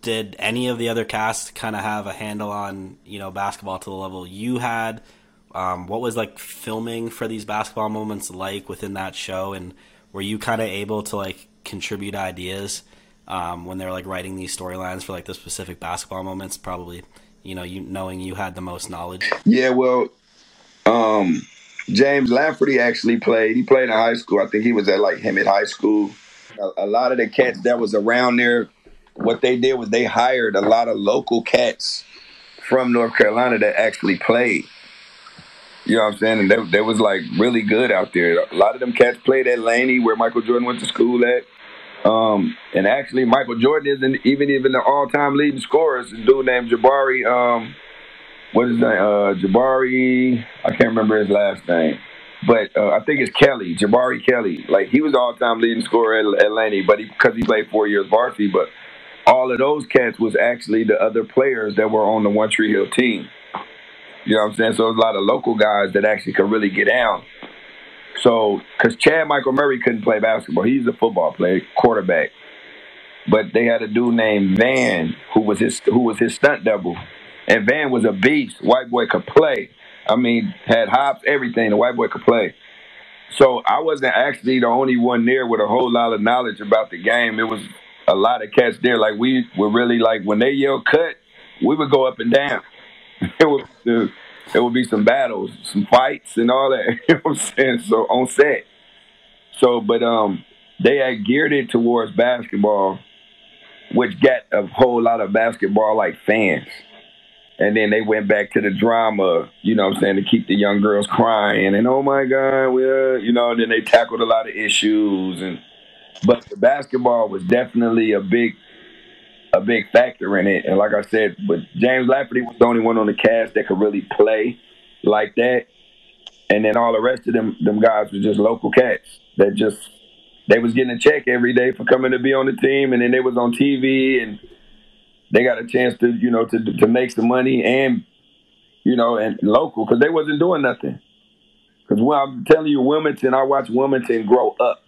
Did any of the other cast kind of have a handle on you know basketball to the level you had? Um, what was like filming for these basketball moments like within that show, and were you kind of able to like contribute ideas um, when they're like writing these storylines for like the specific basketball moments? Probably, you know, you knowing you had the most knowledge. Yeah, well, um, James Lafferty actually played. He played in high school. I think he was at like Hemet High School. A, a lot of the cats that was around there, what they did was they hired a lot of local cats from North Carolina that actually played. You know what I'm saying? And they, they was like really good out there. A lot of them cats played at Laney, where Michael Jordan went to school at. Um, and actually, Michael Jordan isn't even even the all-time leading scorer. It's a dude named Jabari. Um, what is name? Uh, Jabari. I can't remember his last name, but uh, I think it's Kelly. Jabari Kelly. Like he was all-time leading scorer at, at Laney, but because he, he played four years varsity. But all of those cats was actually the other players that were on the One Tree Hill team. You know what I'm saying? So there's a lot of local guys that actually could really get down. So, because Chad Michael Murray couldn't play basketball, he's a football player, quarterback. But they had a dude named Van who was his who was his stunt double, and Van was a beast. White boy could play. I mean, had hops, everything. The white boy could play. So I wasn't actually the only one there with a whole lot of knowledge about the game. It was a lot of cats there. Like we were really like when they yelled cut, we would go up and down. it would there would be some battles, some fights, and all that. You know what I'm saying? So on set. So, but um, they had geared it towards basketball, which got a whole lot of basketball like fans. And then they went back to the drama, you know what I'm saying, to keep the young girls crying and oh my God, well, you know, and then they tackled a lot of issues and but the basketball was definitely a big a big factor in it. And like I said, but James Lafferty was the only one on the cast that could really play like that. And then all the rest of them them guys were just local cats that just they was getting a check every day for coming to be on the team and then they was on TV and they got a chance to, you know, to to make some money and you know, and local because they wasn't doing nothing. Because when I'm telling you, Wilmington, I watched Wilmington grow up.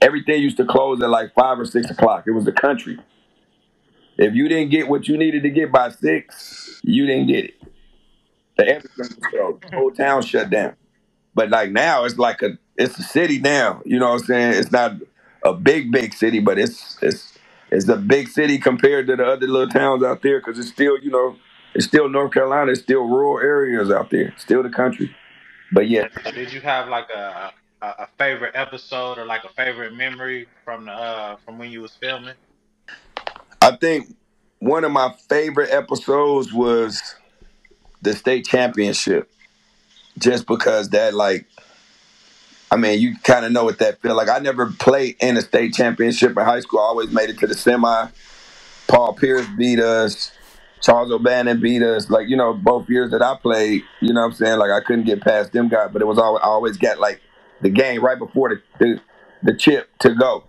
Everything used to close at like five or six o'clock. It was the country. If you didn't get what you needed to get by six, you didn't get it. The whole town shut down. But like now, it's like a it's a city now. You know what I'm saying? It's not a big big city, but it's it's it's a big city compared to the other little towns out there because it's still you know it's still North Carolina. It's still rural areas out there. Still the country. But yeah, Did you have like a, a a favorite episode or like a favorite memory from the uh from when you was filming? I think one of my favorite episodes was the state championship, just because that like, I mean, you kind of know what that feel like. I never played in a state championship in high school. I always made it to the semi. Paul Pierce beat us. Charles O'Bannon beat us. Like you know, both years that I played, you know what I'm saying. Like I couldn't get past them guys, but it was always I always got like the game right before the the, the chip to go.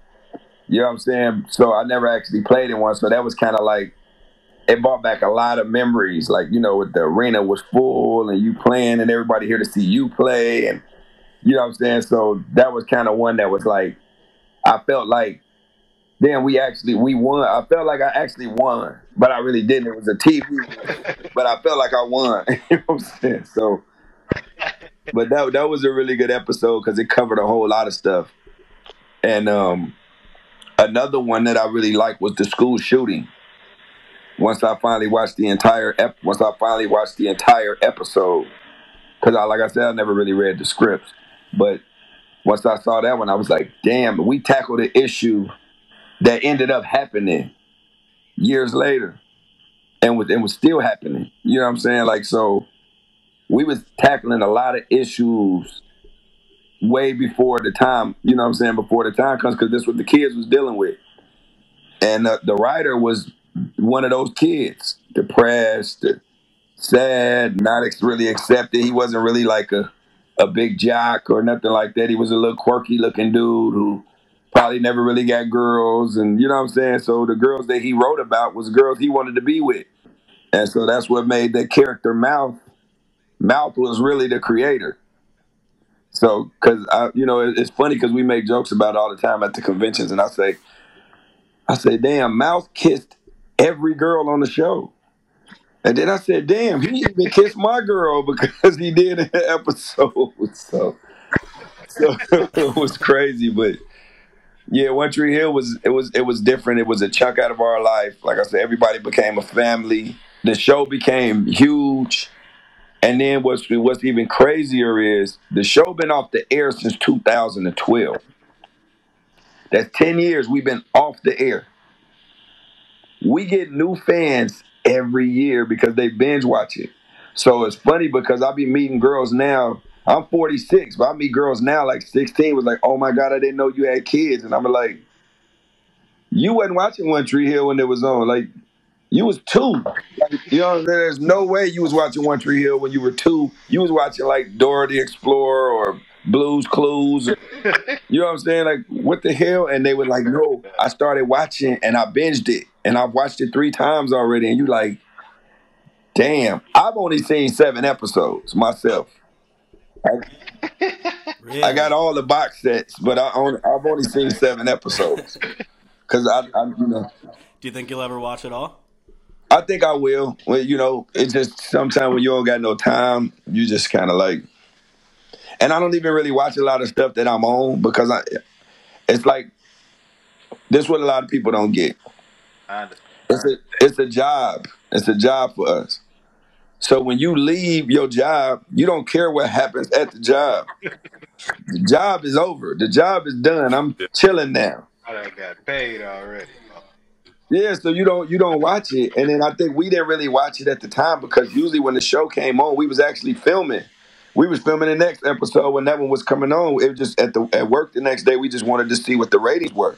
You know what I'm saying? So I never actually played in one. So that was kind of like it brought back a lot of memories. Like you know, with the arena was full and you playing and everybody here to see you play and you know what I'm saying. So that was kind of one that was like I felt like then we actually we won. I felt like I actually won, but I really didn't. It was a TV, but I felt like I won. you know what I'm saying? So, but that that was a really good episode because it covered a whole lot of stuff. And um, another one that I really liked was the school shooting. Once I finally watched the entire ep- once I finally watched the entire episode, because I like I said I never really read the script, but once I saw that one, I was like, damn, we tackled an issue that ended up happening years later and was, and was still happening. You know what I'm saying? Like, so we was tackling a lot of issues way before the time, you know what I'm saying, before the time comes, because this what the kids was dealing with. And uh, the writer was one of those kids, depressed, sad, not really accepted. He wasn't really like a, a big jock or nothing like that. He was a little quirky looking dude who probably never really got girls and you know what I'm saying? So the girls that he wrote about was girls he wanted to be with. And so that's what made that character Mouth. Mouth was really the creator. So, cause I, you know, it's funny because we make jokes about all the time at the conventions, and I say, I say, damn, Mouth kissed every girl on the show, and then I said, damn, he even kissed my girl because he did an episode. So, so it was crazy, but yeah, One Tree Hill was it was it was different. It was a chunk out of our life. Like I said, everybody became a family. The show became huge. And then what's what's even crazier is the show been off the air since 2012. That's 10 years we've been off the air. We get new fans every year because they binge watch it. So it's funny because I be meeting girls now. I'm 46, but I meet girls now like 16 was like, oh my God, I didn't know you had kids. And I'm like, you wasn't watching One Tree Hill when it was on. Like, you was two. You know, there's no way you was watching One Tree Hill when you were two. You was watching like Dora the Explorer or Blues Clues. You know what I'm saying? Like, what the hell? And they were like, no. I started watching and I binged it. And I've watched it three times already. And you like, damn. I've only seen seven episodes myself. Really? I got all the box sets, but I only, I've only seen seven episodes. Cause I, I, you know, Do you think you'll ever watch it all? I think I will. Well, you know, it's just sometimes when you don't got no time, you just kind of like. And I don't even really watch a lot of stuff that I'm on because I, it's like, this is what a lot of people don't get. I understand. It's a it's a job. It's a job for us. So when you leave your job, you don't care what happens at the job. The job is over. The job is done. I'm chilling now. I done got paid already. Yeah, so you don't you don't watch it, and then I think we didn't really watch it at the time because usually when the show came on, we was actually filming. We was filming the next episode when that one was coming on. It was just at the at work the next day. We just wanted to see what the ratings were.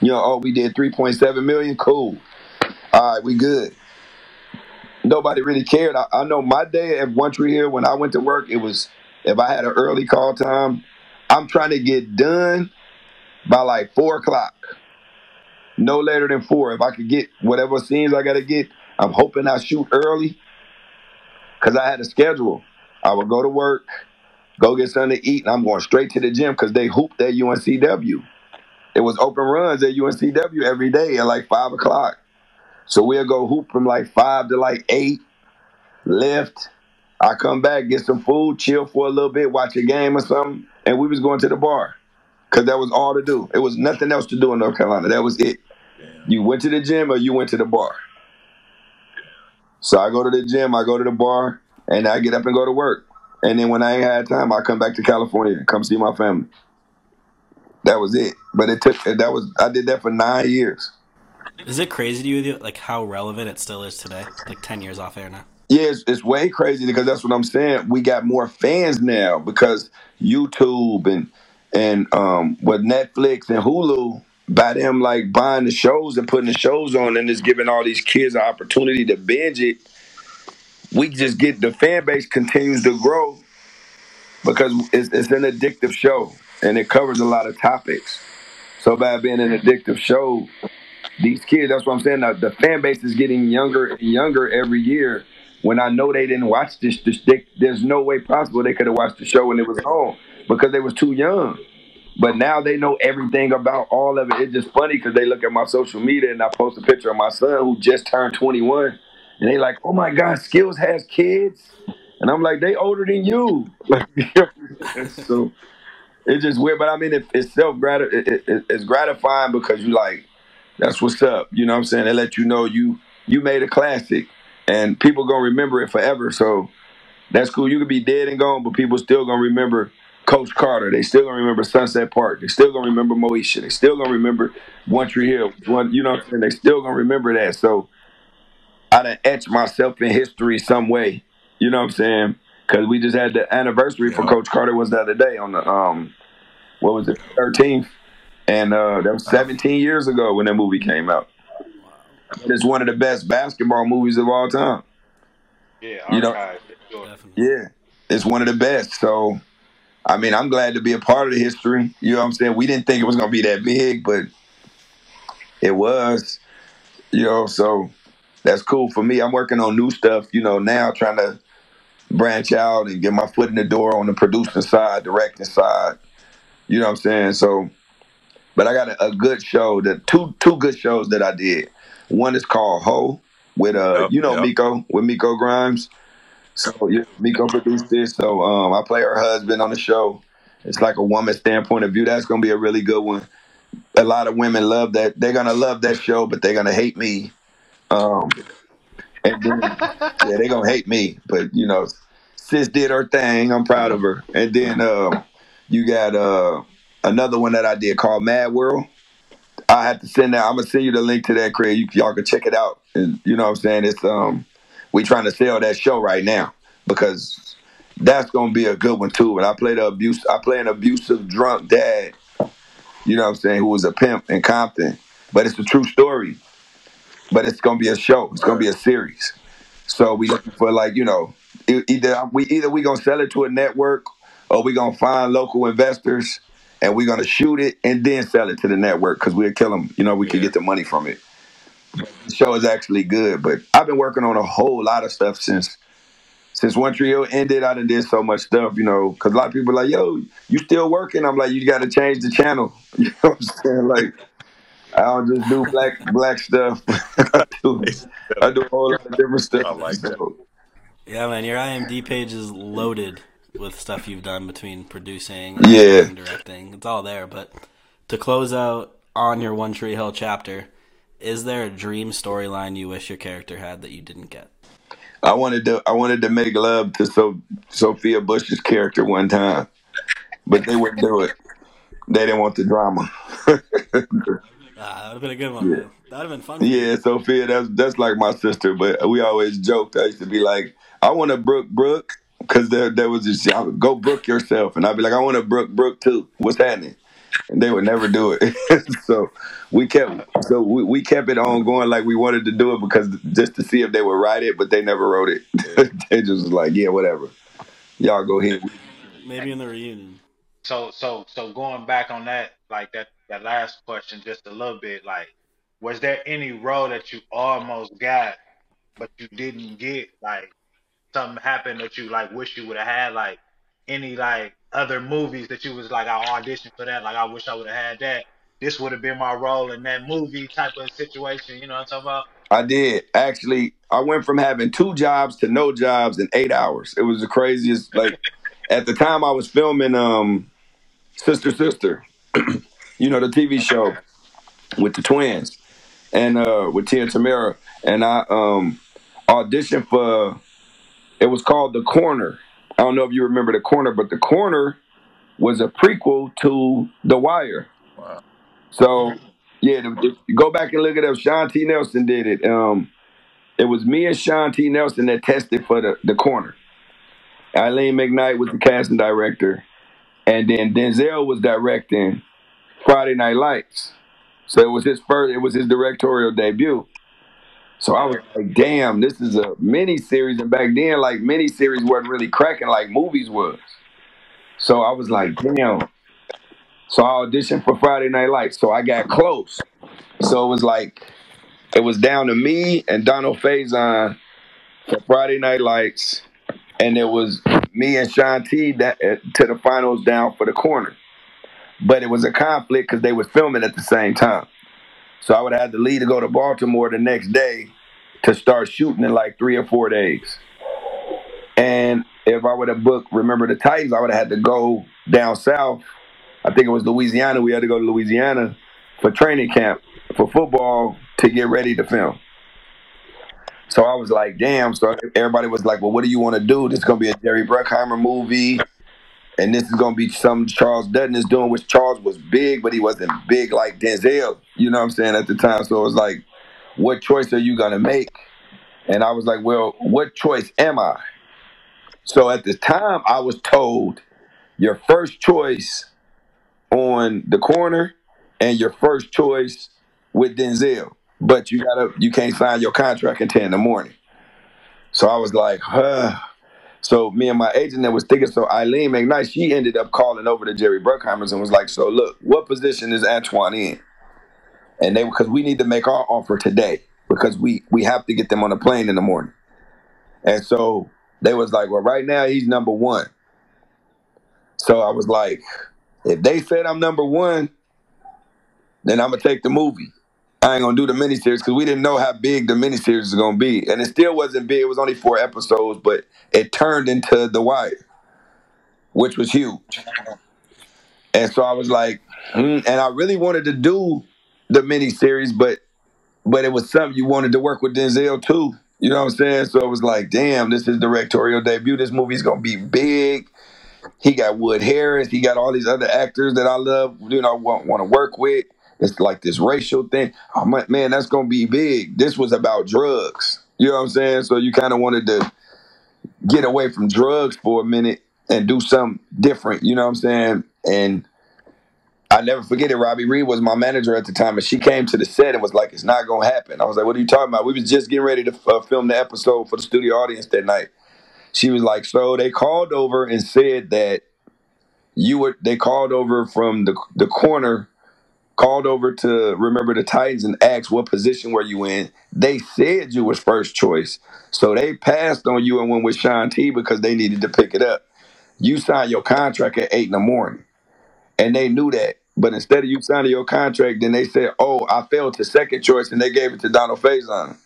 You know, oh, we did three point seven million. Cool. All right, we good. Nobody really cared. I, I know my day at One Tree Hill when I went to work, it was if I had an early call time, I'm trying to get done by like four o'clock no later than four. If I could get whatever scenes I got to get, I'm hoping I shoot early because I had a schedule. I would go to work, go get something to eat, and I'm going straight to the gym because they hooped at UNCW. It was open runs at UNCW every day at like five o'clock. So we'll go hoop from like five to like eight, lift. I come back, get some food, chill for a little bit, watch a game or something, and we was going to the bar because that was all to do. It was nothing else to do in North Carolina. That was it. You went to the gym or you went to the bar. So I go to the gym, I go to the bar, and I get up and go to work. And then when I ain't had time, I come back to California and come see my family. That was it. But it took that was I did that for nine years. Is it crazy to you like how relevant it still is today? Like ten years off air now. Yeah, it's, it's way crazy because that's what I'm saying. We got more fans now because YouTube and and um with Netflix and Hulu, by them like buying the shows and putting the shows on and just giving all these kids an opportunity to binge it, we just get the fan base continues to grow because it's, it's an addictive show and it covers a lot of topics. So by being an addictive show, these kids, that's what I'm saying. The, fan base is getting younger and younger every year. When I know they didn't watch this, this they, there's no way possible they could have watched the show when it was on because they was too young. But now they know everything about all of it. It's just funny because they look at my social media and I post a picture of my son who just turned 21, and they like, "Oh my God, Skills has kids," and I'm like, "They older than you." so it's just weird, but I mean, it, it's self it, it, it- it's gratifying because you like, that's what's up. You know what I'm saying? They let you know you you made a classic, and people gonna remember it forever. So that's cool. You could be dead and gone, but people still gonna remember Coach Carter. They still gonna remember Sunset Park. They still gonna remember Moesha. They still gonna remember One Tree Hill. One, you know what I'm saying? They still gonna remember that. So I done etched myself in history some way. You know what I'm saying? Because we just had the anniversary for Coach Carter was the other day on the um, what was it, 13th, and uh, that was 17 years ago when that movie came out. It's one of the best basketball movies of all time. Yeah, You know- archive. Yeah, it's one of the best. So, I mean, I'm glad to be a part of the history. You know what I'm saying? We didn't think it was gonna be that big, but it was. You know, so that's cool for me. I'm working on new stuff. You know, now trying to branch out and get my foot in the door on the producing side, directing side. You know what I'm saying? So, but I got a, a good show. That two two good shows that I did. One is called Ho with uh, Yep, you know yep. Miko with Miko Grimes. So yeah, Miko produced this. So um, I play her husband on the show. It's like a woman's standpoint of view. That's gonna be a really good one. A lot of women love that. They're gonna love that show, but they're gonna hate me. Um, and then, yeah, they're gonna hate me. But you know, sis did her thing. I'm proud of her. And then um, you got uh, another one that I did called Mad World. I have to send that. I'm gonna send you the link to that, Craig. You, y'all can check it out. And you know what I'm saying? It's um we trying to sell that show right now because that's gonna be a good one too. And I played a abuse. I play an abusive drunk dad. You know what I'm saying? Who was a pimp in Compton, but it's a true story. But it's gonna be a show. It's gonna be a series. So we looking for like you know either we either we gonna sell it to a network or we gonna find local investors and we're gonna shoot it and then sell it to the network because we'll kill them. You know, we can get the money from it. The show is actually good, but I've been working on a whole lot of stuff since since One Trio ended. I done did so much stuff, you know, because a lot of people are like, "Yo, you still working?" I'm like, "You got to change the channel." You know what I'm saying? Like, I don't just do black black stuff. I do I do a whole lot of different stuff. I like that. So, Yeah, man, your IMD page is loaded with stuff you've done between producing, Yeah. and directing. It's all there. But to close out on your One Tree Hill chapter, is there a dream storyline you wish your character had that you didn't get? I wanted to I wanted to make love to so Sophia Bush's character one time, but they wouldn't do it. They didn't want the drama. Ah, that would have been a good one. Yeah. man. That would have been fun. yeah, Sophia, that's that's like my sister, but we always joked. I used to be like, I want to Brooke Brooke, because there there was this I would go Brooke yourself, and I'd be like, I want to Brooke Brooke too. What's happening? And they would never do it. so we kept so we, we kept it on going like we wanted to do it because just to see if they would write it, but they never wrote it. they just was like, yeah, whatever. Y'all go ahead. Maybe in the reunion. So so so going back on that, like that that last question just a little bit, like was there any role that you almost got but you didn't get? Like something happened that you like wish you would have had, like any like other movies that you was like I auditioned for that, like I wish I would have had that. This would have been my role in that movie type of situation, you know what I'm talking about? I did actually. I went from having two jobs to no jobs in eight hours. It was the craziest. Like at the time, I was filming um, Sister Sister, you know the TV show with the twins, and uh, with Tia Tamera, and I um, auditioned for. It was called The Corner. I don't know if you remember The Corner, but The Corner was a prequel to The Wire. Wow. So yeah, the, the- go back and look it up. Sean T. Nelson did it. Um, it was me and Sean T. Nelson that tested for the, the corner. Eileen McKnight was the casting director, and then Denzel was directing Friday Night Lights. So it was his first. It was his directorial debut. So I was like, "Damn, this is a mini series." And back then, like mini series wasn't really cracking like movies was. So I was like, "Damn." So I auditioned for Friday Night Lights. So I got close. So it was like it was down to me and Donald Faison for Friday Night Lights, and it was me and Sean T that uh, to the finals down for the corner. But it was a conflict because they were filming at the same time. So I would have had to leave to go to Baltimore the next day to start shooting in like three or four days. And if I would have booked Remember the Titans, I would have had to go down south. I think it was Louisiana. We had to go to Louisiana for training camp for football to get ready to film. So I was like, damn. So everybody was like, well, what do you want to do? This is going to be a Jerry Bruckheimer movie. And this is to be something Charles Dutton is doing, which Charles was big, but he wasn't big like Denzel. You know what I'm saying? At the time. So it was like, what choice are you to make? And I was like, well, what choice am I? So at the time, I was told your first choice on the corner and your first choice with Denzel. But you gotta you can't sign your contract until in the morning. So I was like, huh. So me and my agent that was thinking, so Eileen McKnight, she ended up calling over to Jerry Bruckheimer's and was like, so look, what position is Antwon in? And they because we need to make our offer today because we we have to get them on a plane in the morning. And so they was like, well, right now he's number one. So I was like, if they said I'm number one, then I'm gonna take the movie. I ain't gonna do the miniseries because we didn't know how big the miniseries was gonna be, and it still wasn't big. It was only four episodes, but it turned into The Wire, which was huge. And so I was like, hmm, and I really wanted to do the miniseries, but but it was something you wanted to work with Denzel too. You know what I'm saying? So it was like, damn, this is directorial debut. This movie's gonna be big. He got Wood Harris. He got all these other actors that I love. You know, want want to work with. It's like this racial thing. Oh my, man, that's gonna be big. This was about drugs. You know what I'm saying? So you kind of wanted to get away from drugs for a minute and do something different. You know what I'm saying? And I never forget it. Robbie Reed was my manager at the time, and she came to the set and was like, "It's not gonna happen." I was like, "What are you talking about?" We was just getting ready to uh, film the episode for the studio audience that night. She was like, "So they called over and said that you were." They called over from the the corner, called over to remember the Titans and asked what position were you in. They said you was first choice, so they passed on you and went with Sean T because they needed to pick it up. You signed your contract at eight in the morning, and they knew that. But instead of you signing your contract, then they said, "Oh, I failed to second choice," and they gave it to Donald Faison.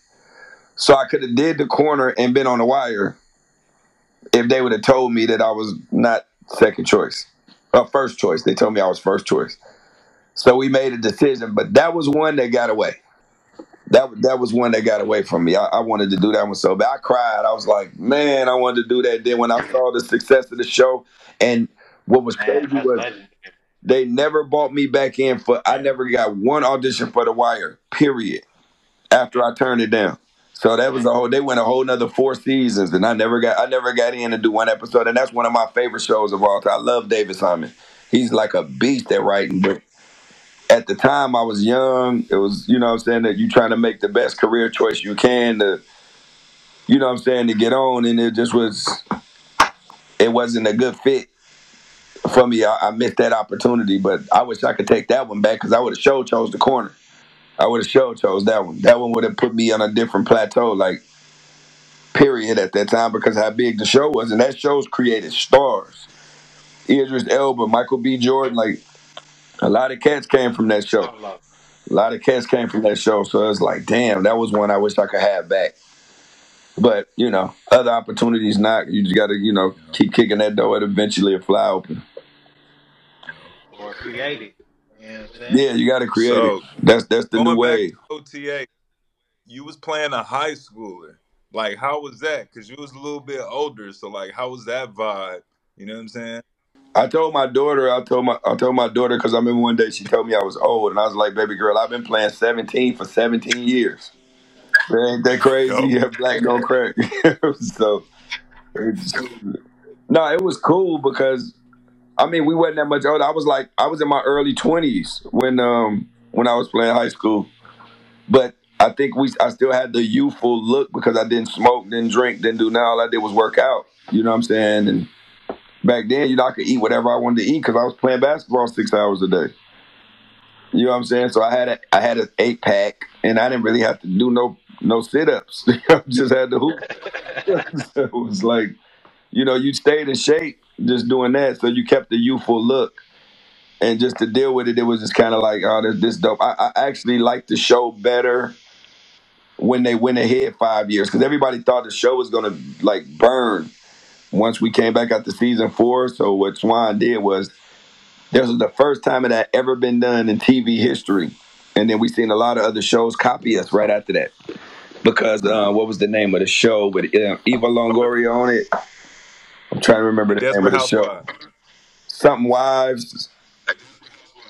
So I could have did the corner and been on the wire if they would have told me that I was not second choice, or first choice. They told me I was first choice. So we made a decision, but that was one that got away. That that was one that got away from me. I, I wanted to do that one so bad. I cried. I was like, man, I wanted to do that. Then when I saw the success of the show, and what was crazy was legendary. they never bought me back in for. I never got one audition for The Wire. Period. After I turned it down, so that was a whole. They went a whole another four seasons, and I never got. I never got in to do one episode, and that's one of my favorite shows of all time. I love David Simon. He's like a beast at writing, but at the time I was young. It was, you know what I'm saying, that you trying to make the best career choice you can to, you know what I'm saying, to get on. And it just was, it wasn't a good fit for me. I, I missed that opportunity, but I wish I could take that one back because I would have show chose the corner. I would have show chose that one. That one would have put me on a different plateau, like, period, at that time because how big the show was. And that show's created stars. Idris Elba, Michael B. Jordan, like, a lot of cats came from that show. A lot of cats came from that show, so it's like, damn, that was one I wish I could have back. But you know, other opportunities not. You just got to, you know, keep kicking that door. It eventually will fly open. Or create it. You know what I'm saying? Yeah, you got to create So, it. That's that's the new Going back wave. to OTH, you was playing a high schooler. Like, how was that? Because you was a little bit older, so like, how was that vibe? You know what I'm saying? I told my daughter. I told my I told my daughter because I remember one day she told me I was old, and I was like, "Baby girl, I've been playing 17 for 17 years. Ain't that crazy? Yo. Yeah, black don't crack." so, it's, no, it was cool because I mean we wasn't that much older. I was like I was in my early 20s when um when I was playing high school, but I think we I still had the youthful look because I didn't smoke, didn't drink, didn't do nothing. All I did was work out. You know what I'm saying? And back then, you know, I could eat whatever I wanted to eat because I was playing basketball six hours a day. You know what I'm saying? So I had a I had an eight pack, and I didn't really have to do no no sit ups. I just had to hoop. so it was like, you know, you stayed in shape just doing that, so you kept the youthful look. And just to deal with it, it was just kind of like, oh, this, this dope. I, I actually liked the show better when they went ahead five years because everybody thought the show was gonna like burn once we came back out after season four. So what Schwahn did was this was the first time it had ever been done in TV history, and then we seen a lot of other shows copy us right after that. Because uh, what was the name of the show with uh, Eva Longoria on it? I'm trying to remember the name of the show. Housewives. Something Wives,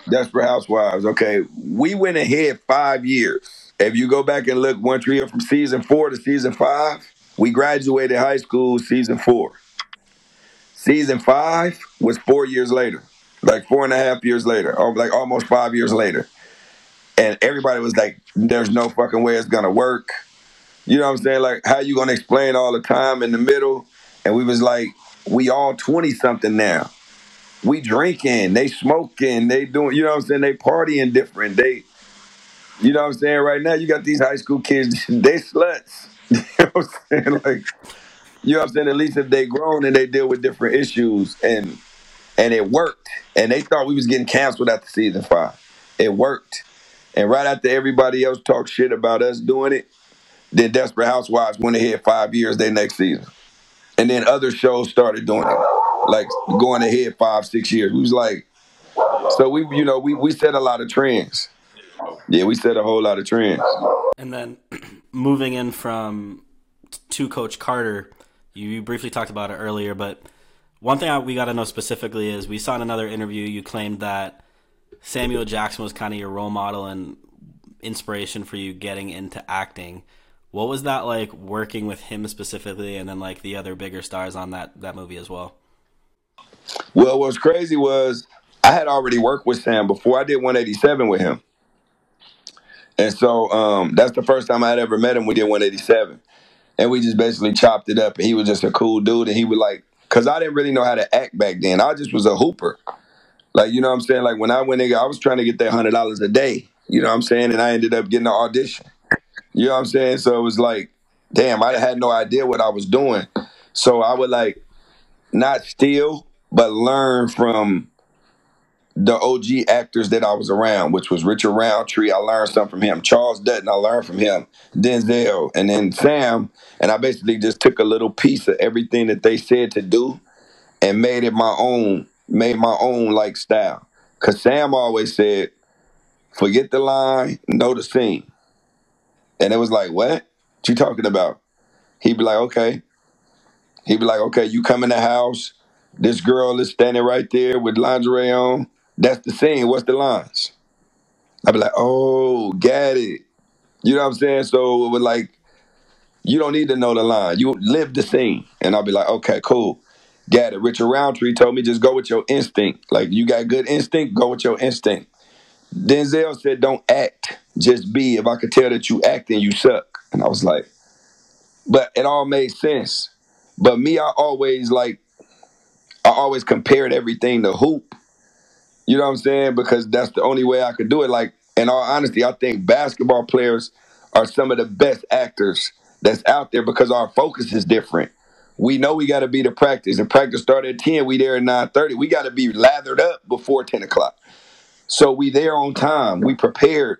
Desperate Housewives. Okay, we went ahead five years. If you go back and look one year from season four to season five, we graduated high school season four. Season five was four years later, like four and a half years later, or like almost five years later. And everybody was like, "There's no fucking way it's gonna work." You know what I'm saying? Like, how you gonna explain all the time in the middle? And we was like, we all twenty something now. We drinking, they smoking, they doing. You know what I'm saying? They partying different. They, you know what I'm saying? Right now, you got these high school kids. They sluts. You know what I'm saying? Like, you know what I'm saying? At least if they grown and they deal with different issues and and it worked. And they thought we was getting canceled after the season five. It worked. And right after everybody else talked shit about us doing it, then Desperate Housewives went ahead five years their next season. And then other shows started doing it. Like going ahead five, six years. We was like, so we you know, we we set a lot of trends. Yeah, we set a whole lot of trends. And then moving in from to Coach Carter, you, briefly talked about it earlier, but one thing I, we got to know specifically is we saw in another interview you claimed that Samuel Jackson was kind of your role model and inspiration for you getting into acting. What was that like working with him specifically, and then like the other bigger stars on that that movie as well? Well, what's crazy was I had already worked with Sam before I did 187 with him. And so um, that's the first time I had ever met him. We did 187. And we just basically chopped it up. And he was just a cool dude. And he would like, because I didn't really know how to act back then. I just was a hooper. Like, you know what I'm saying? Like when I went in, I was trying to get that $100 a day. You know what I'm saying? And I ended up getting an audition. You know what I'm saying? So it was like, damn, I had no idea what I was doing. So I would like not steal, but learn from the OG actors that I was around, which was Richard Roundtree. I learned something from him. Charles Dutton, I learned from him. Denzel, and then Sam. And I basically just took a little piece of everything that they said to do and made it my own, made my own like style. Cause Sam always said, forget the line, know the scene. And it was like, what? What you talking about? He'd be like, okay. He'd be like, okay, you come in the house. This girl is standing right there with lingerie on. That's the scene. What's the lines? I'd be like, oh, got it. You know what I'm saying? So it was like, you don't need to know the line. You live the scene. And I'll be like, okay, cool. Got it. Richard Roundtree told me just go with your instinct. Like you got good instinct, go with your instinct. Denzel said, don't act, just be. If I could tell that you acting, you suck. And I was like, but it all made sense. But me, I always like, I always compared everything to hoop. You know what I'm saying? Because that's the only way I could do it. Like, in all honesty, I think basketball players are some of the best actors that's out there because our focus is different. We know we got to be to practice, and practice started at 10. We there at 9:30. We got to be lathered up before 10 o'clock. So we there on time. We prepared.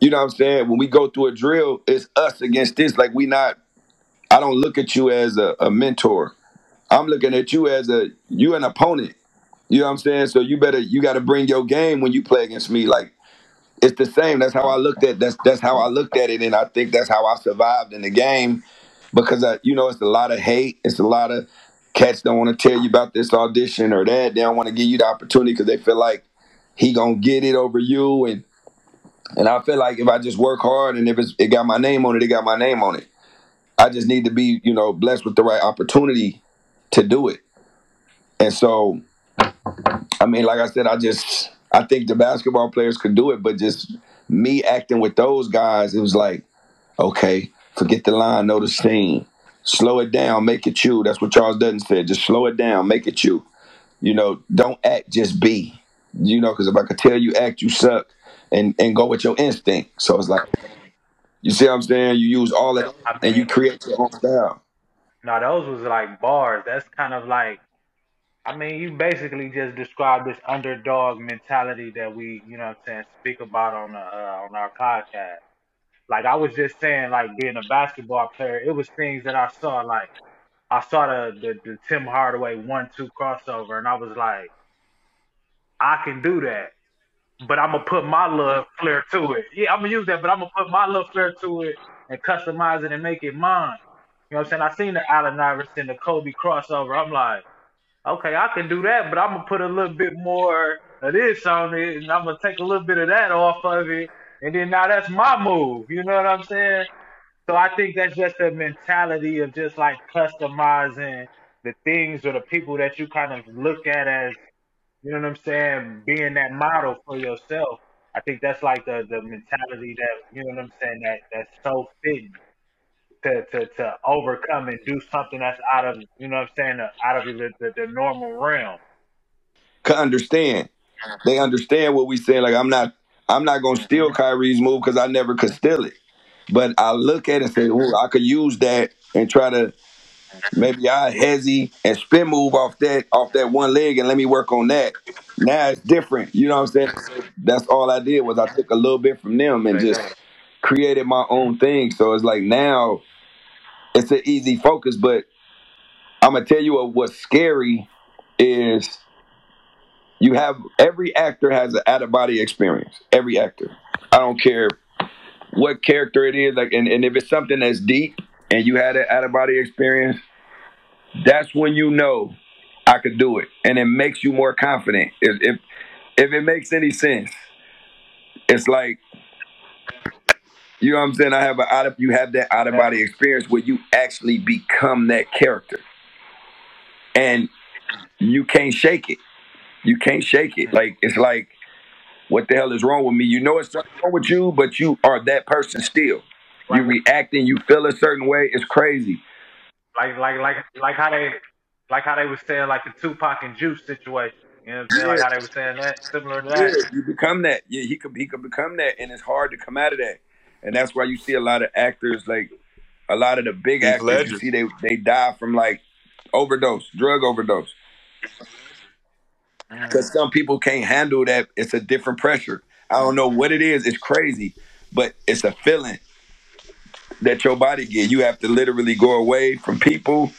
You know what I'm saying? When we go through a drill, it's us against this. Like we not. I don't look at you as a, a mentor. I'm looking at you as a you an opponent. You know what I'm saying? So you better you got to bring your game when you play against me. Like it's the same. That's how I looked at that's that's how I looked at it, and I think that's how I survived in the game because I, you know it's a lot of hate. It's a lot of cats don't want to tell you about this audition or that. They don't want to give you the opportunity because they feel like he gonna get it over you, and and I feel like if I just work hard and if it got my name on it, it got my name on it. I just need to be you know blessed with the right opportunity to do it, and so I mean, like I said, I just I think the basketball players could do it, but just me acting with those guys, it was like, okay, forget the line, know the scene. Slow it down, make it you. That's what Charles Dutton said. Just slow it down, make it you. You know, don't act, just be. You know, because if I could tell you act, you suck, and and go with your instinct. So it's like, you see what I'm saying? You use all that, I and you create your own style. no, those was like bars. That's kind of like, I mean, you basically just described this underdog mentality that we, you know what I'm saying, speak about on the, uh, on our podcast. Like I was just saying, like being a basketball player, it was things that I saw. Like I saw the the, the Tim Hardaway one two crossover, and I was like, I can do that. but I'm gonna put my little flair to it. Yeah, I'm gonna use that, but I'm gonna put my little flair to it and customize it and make it mine. You know what I'm saying? I seen the Allen Iverson, the Kobe crossover. I'm like, okay, I can do that, but I'm gonna put a little bit more of this on it, and I'm gonna take a little bit of that off of it, and then now that's my move. You know what I'm saying? So I think that's just a mentality of just like customizing the things or the people that you kind of look at as you know what I'm saying? Being that model for yourself. I think that's like the, the mentality that, you know what I'm saying, that that's so fitting to, to, to overcome and do something that's out of, you know what I'm saying, uh, out of the, the, the normal realm. Could understand. They understand what we saying. Like I'm not I'm not gonna steal Kyrie's move because I never could steal it. But I look at it and say, Ooh, I could use that and try to maybe I hezzy and spin move off that off that one leg and let me work on that. Now it's different. You know what I'm saying? That's all I did was I took a little bit from them and just created my own thing. So it's like now it's an easy focus, but I'm gonna tell you what, what's scary is you have every actor has an out of body experience. Every actor. I don't care what character it is, like and, and if it's something that's deep and you had an out of body experience, that's when you know I could do it. And it makes you more confident. If if if it makes any sense. It's like You know what I'm saying? I have an out of you have that out of body experience where you actually become that character, and you can't shake it. You can't shake it. Like it's like, what the hell is wrong with me? You know it's something wrong with you, but you are that person still. You reacting, you feel a certain way. It's crazy. Like like like like how they like how they was saying like the Tupac and Juice situation. You know what I'm saying? Like how they were saying that, similar to Yeah, that. you become that. Yeah, he could he could become that, and it's hard to come out of that. And that's why you see a lot of actors, like a lot of the big Heath actors, Ledger. you see they they die from like overdose, drug overdose. Mm. Because some people can't handle that. It's a different pressure. I don't know what it is. It's crazy, but it's a feeling that your body get. You have to literally go away from people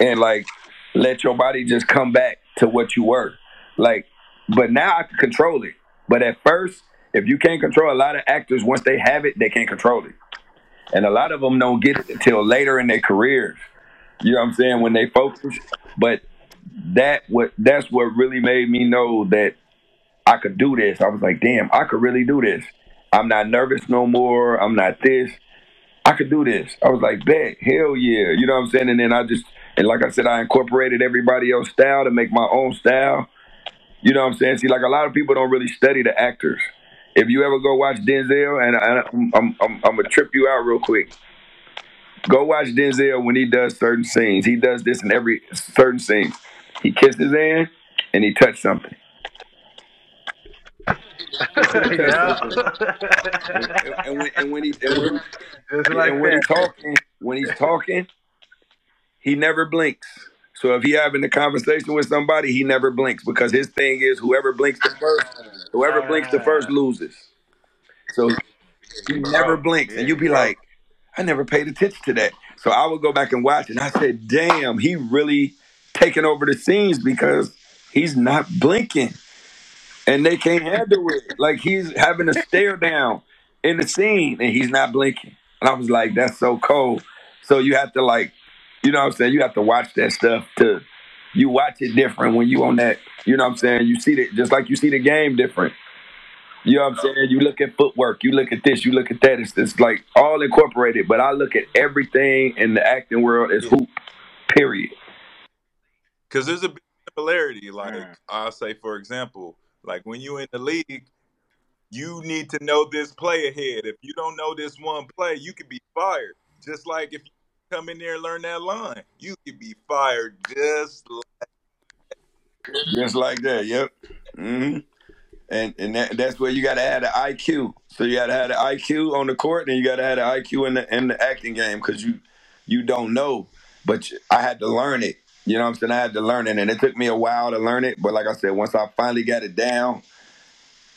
and like let your body just come back to what you were. Like, but now I can control it. But at first, if you can't control a lot of actors, once they have it, they can't control it. And a lot of them don't get it until later in their careers. You know what I'm saying? When they focus. But that what that's what really made me know that I could do this. I was like, damn, I could really do this. I'm not nervous no more. I'm not this. I could do this. I was like, bet, hell yeah. You know what I'm saying? And then I just and like I said, I incorporated everybody else's style to make my own style. You know what I'm saying? See, like a lot of people don't really study the actors. If you ever go watch Denzel, and I, I'm, I'm, I'm, I'm gonna trip you out real quick. Go watch Denzel when he does certain scenes. He does this in every certain scene. He kissed his hand and he touched something. yeah. And, and when, and when he and when, Just like when he's talking, when he's talking, he never blinks. So if he having a conversation with somebody, he never blinks because his thing is whoever blinks the first, whoever blinks the first ah. loses. So he never oh, blinks, and you be like, I never paid attention to that. So I would go back and watch, and I said, damn, he really taking over the scenes because he's not blinking, and they can't handle it. Like he's having a stare down in the scene, and he's not blinking. And I was like, that's so cold. So you have to like, you know what I'm saying? You have to watch that stuff to you watch it different when you on that, you know what I'm saying? You see it just like you see the game different. You know what I'm saying? You look at footwork, you look at this, you look at that. It's just like all incorporated. But I look at everything in the acting world as hoop, period. Because there's a similarity. Like Mm. I'll say, for example, like when you in the league, you need to know this play ahead. If you don't know this one play, you could be fired. Just like if you come in there and learn that line, you could be fired just like Just like that, yep. hmm And and that, that's where you got to add the IQ. So you got to have the IQ on the court, and you got to have the IQ in the in the acting game because you you don't know. But I had to learn it. You know what I'm saying? I had to learn it, and it took me a while to learn it. But like I said, once I finally got it down,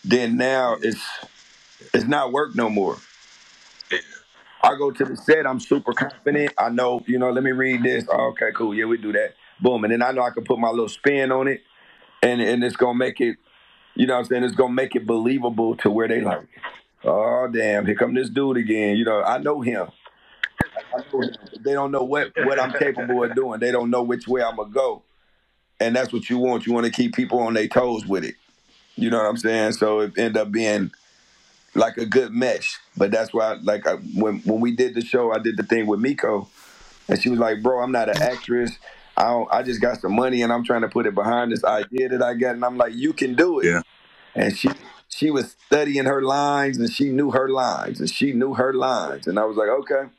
then now it's it's not work no more. I go to the set, I'm super confident. I know, you know, let me read this. Oh, okay, cool. Yeah, we do that. Boom. And then I know I can put my little spin on it and and it's gonna make it, you know what I'm saying, it's gonna make it believable to where they like, oh damn, here come this dude again. You know, I know him. I know him. They don't know what what I'm capable of doing. They don't know which way I'm gonna go. And that's what you want. You want to keep people on their toes with it. You know what I'm saying? So it end up being like a good mesh. But that's why, like, I, when when we did the show, I did the thing with Miko, and she was like, "Bro, I'm not an actress. I don't, I just got some money, and I'm trying to put it behind this idea that I got." And I'm like, "You can do it." Yeah. And she she was studying her lines, and she knew her lines, and she knew her lines, and I was like, "Okay."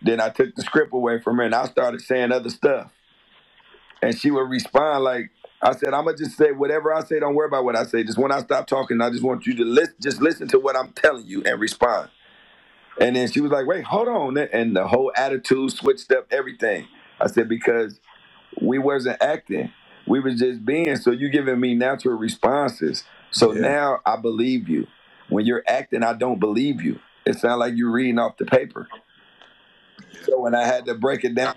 Then I took the script away from her, and I started saying other stuff, and she would respond like. I said, I'm gonna just say whatever I say. Don't worry about what I say. Just when I stop talking, I just want you to listen. Just listen to what I'm telling you and respond. And then she was like, "Wait, hold on," and the whole attitude switched up everything. I said because we wasn't acting, we was just being. So you giving me natural responses. So Yeah. now I believe you. When you're acting, I don't believe you. It sounds like you're reading off the paper. So when I had to break it down,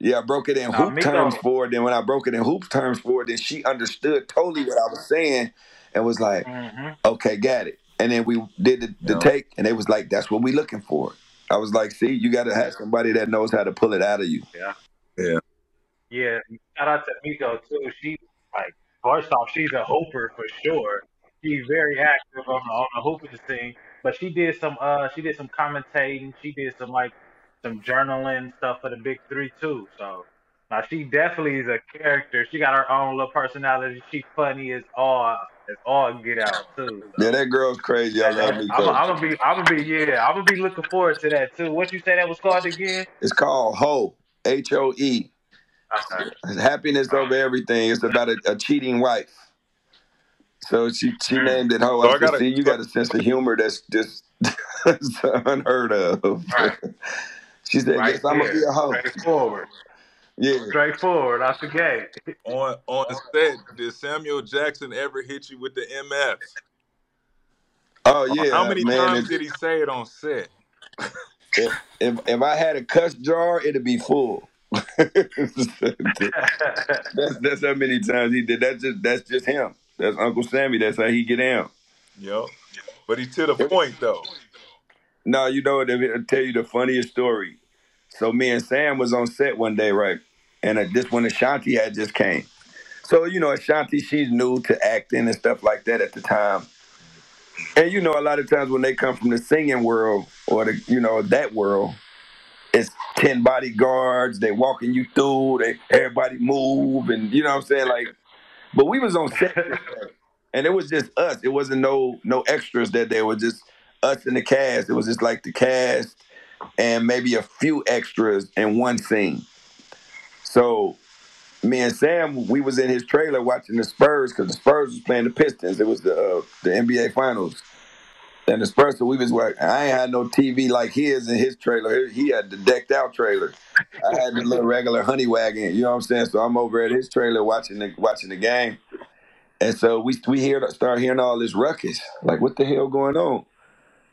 yeah, I broke it in Now, hoop Miko- terms for her. Then when I broke it in hoop terms for her, then she understood totally what I was saying and was like, Mhm. okay, got it. And then we did the, the Yeah. take, and it was like, that's what we looking for. I was like, see, you got to have somebody that knows how to pull it out of you. Yeah. Yeah. Yeah, shout out to Miko too. She like first off, she's a hooper for sure. She's very active on the on the hooping scene. but she did some uh she did some commentating. She did some like some journaling stuff for the big three too. So now she definitely is a character. She got her own little personality. She funny as all as all get out too. So. Yeah, that girl's crazy. I love me. I'm gonna be I'm gonna be yeah. I'm gonna be looking forward to that too. What you say that was called again? It's called Hoe. H O E. Okay. Happiness over everything. It's about a, a cheating wife. So she she mm. named it Hoe. So I gotta, see, you got a sense of humor that's just unheard of. Right. she said, right "Yes, I'm gonna be a hoe." Straightforward. Yeah. Straightforward out the gate. on on set, did Samuel Jackson ever hit you with the MF? Oh yeah. How many man, times did he say it on set? If, if, if I had a cuss jar, it'd be full. that's that's how many times he did. That's just that's just him. That's Uncle Sammy. That's how he get down. Yep. But he to the point though. No, you know what? I'll tell you the funniest story. So me and Sam was on set one day, right? And uh, this when Ashanti had just came. So you know, Ashanti, she's new to acting and stuff like that at the time. And you know, a lot of times when they come from the singing world or the you know that world, it's ten bodyguards. They walking you through. They everybody move, and you know what I'm saying. Like, but we was on set, and it was just us. It wasn't no no extras that. It was just us and the cast. It was just like the cast and maybe a few extras in one scene. So me and Sam, we was in his trailer watching the Spurs because the Spurs was playing the Pistons. It was the uh, the NBA Finals. And the Spurs, so we was like, I ain't had no TV like his in his trailer. He had the decked out trailer. I had the little regular honey wagon. You know what I'm saying? So I'm over at his trailer watching the watching the game. And so we we hear start hearing all this ruckus. Like, what the hell going on?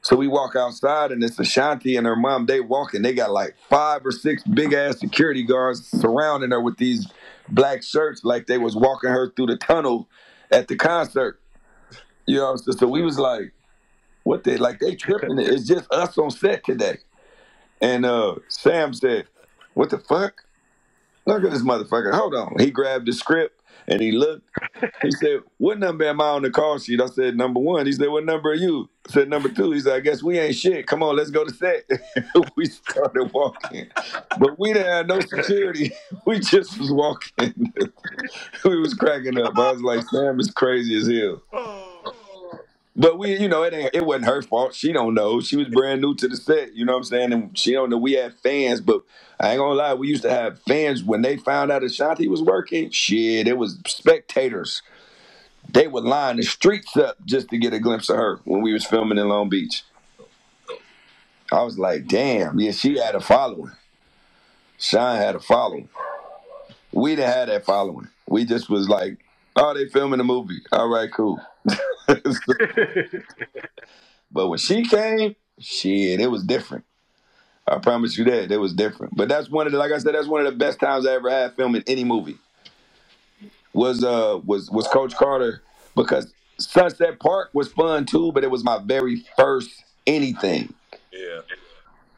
So we walk outside and it's Ashanti and her mom. They walking. They got like five or six big ass security guards surrounding her with these black shirts, like they was walking her through the tunnel at the concert. You know, so, so we was like, what they like they tripping. It's just us on set today. And uh Sam said, What the fuck? Look at this motherfucker. Hold on. He grabbed the script and he looked. He said, What number am I on the call sheet? I said, Number one. He said, What number are you? I said, Number two. He said, I guess we ain't shit. Come on, let's go to set. we started walking. But we didn't have no security. We just was walking. we was cracking up. I was like, Sam is crazy as hell. But we, you know, it ain't, it wasn't her fault. She don't know. She was brand new to the set. You know what I'm saying? And she don't know we had fans, but I ain't gonna lie, we used to have fans when they found out Ashanti was working. Shit, it was spectators. They would line the streets up just to get a glimpse of her when we was filming in Long Beach. I was like, damn, yeah, she had a following. Sean had a following. We didn't have that following. We just was like, oh, they filming a movie. All right, cool. but when she came, shit, it was different. I promise you that it was different. But that's one of the, like I said, that's one of the best times I ever had filming any movie. Was uh was was Coach Carter because Sunset Park was fun too, but it was my very first anything. Yeah.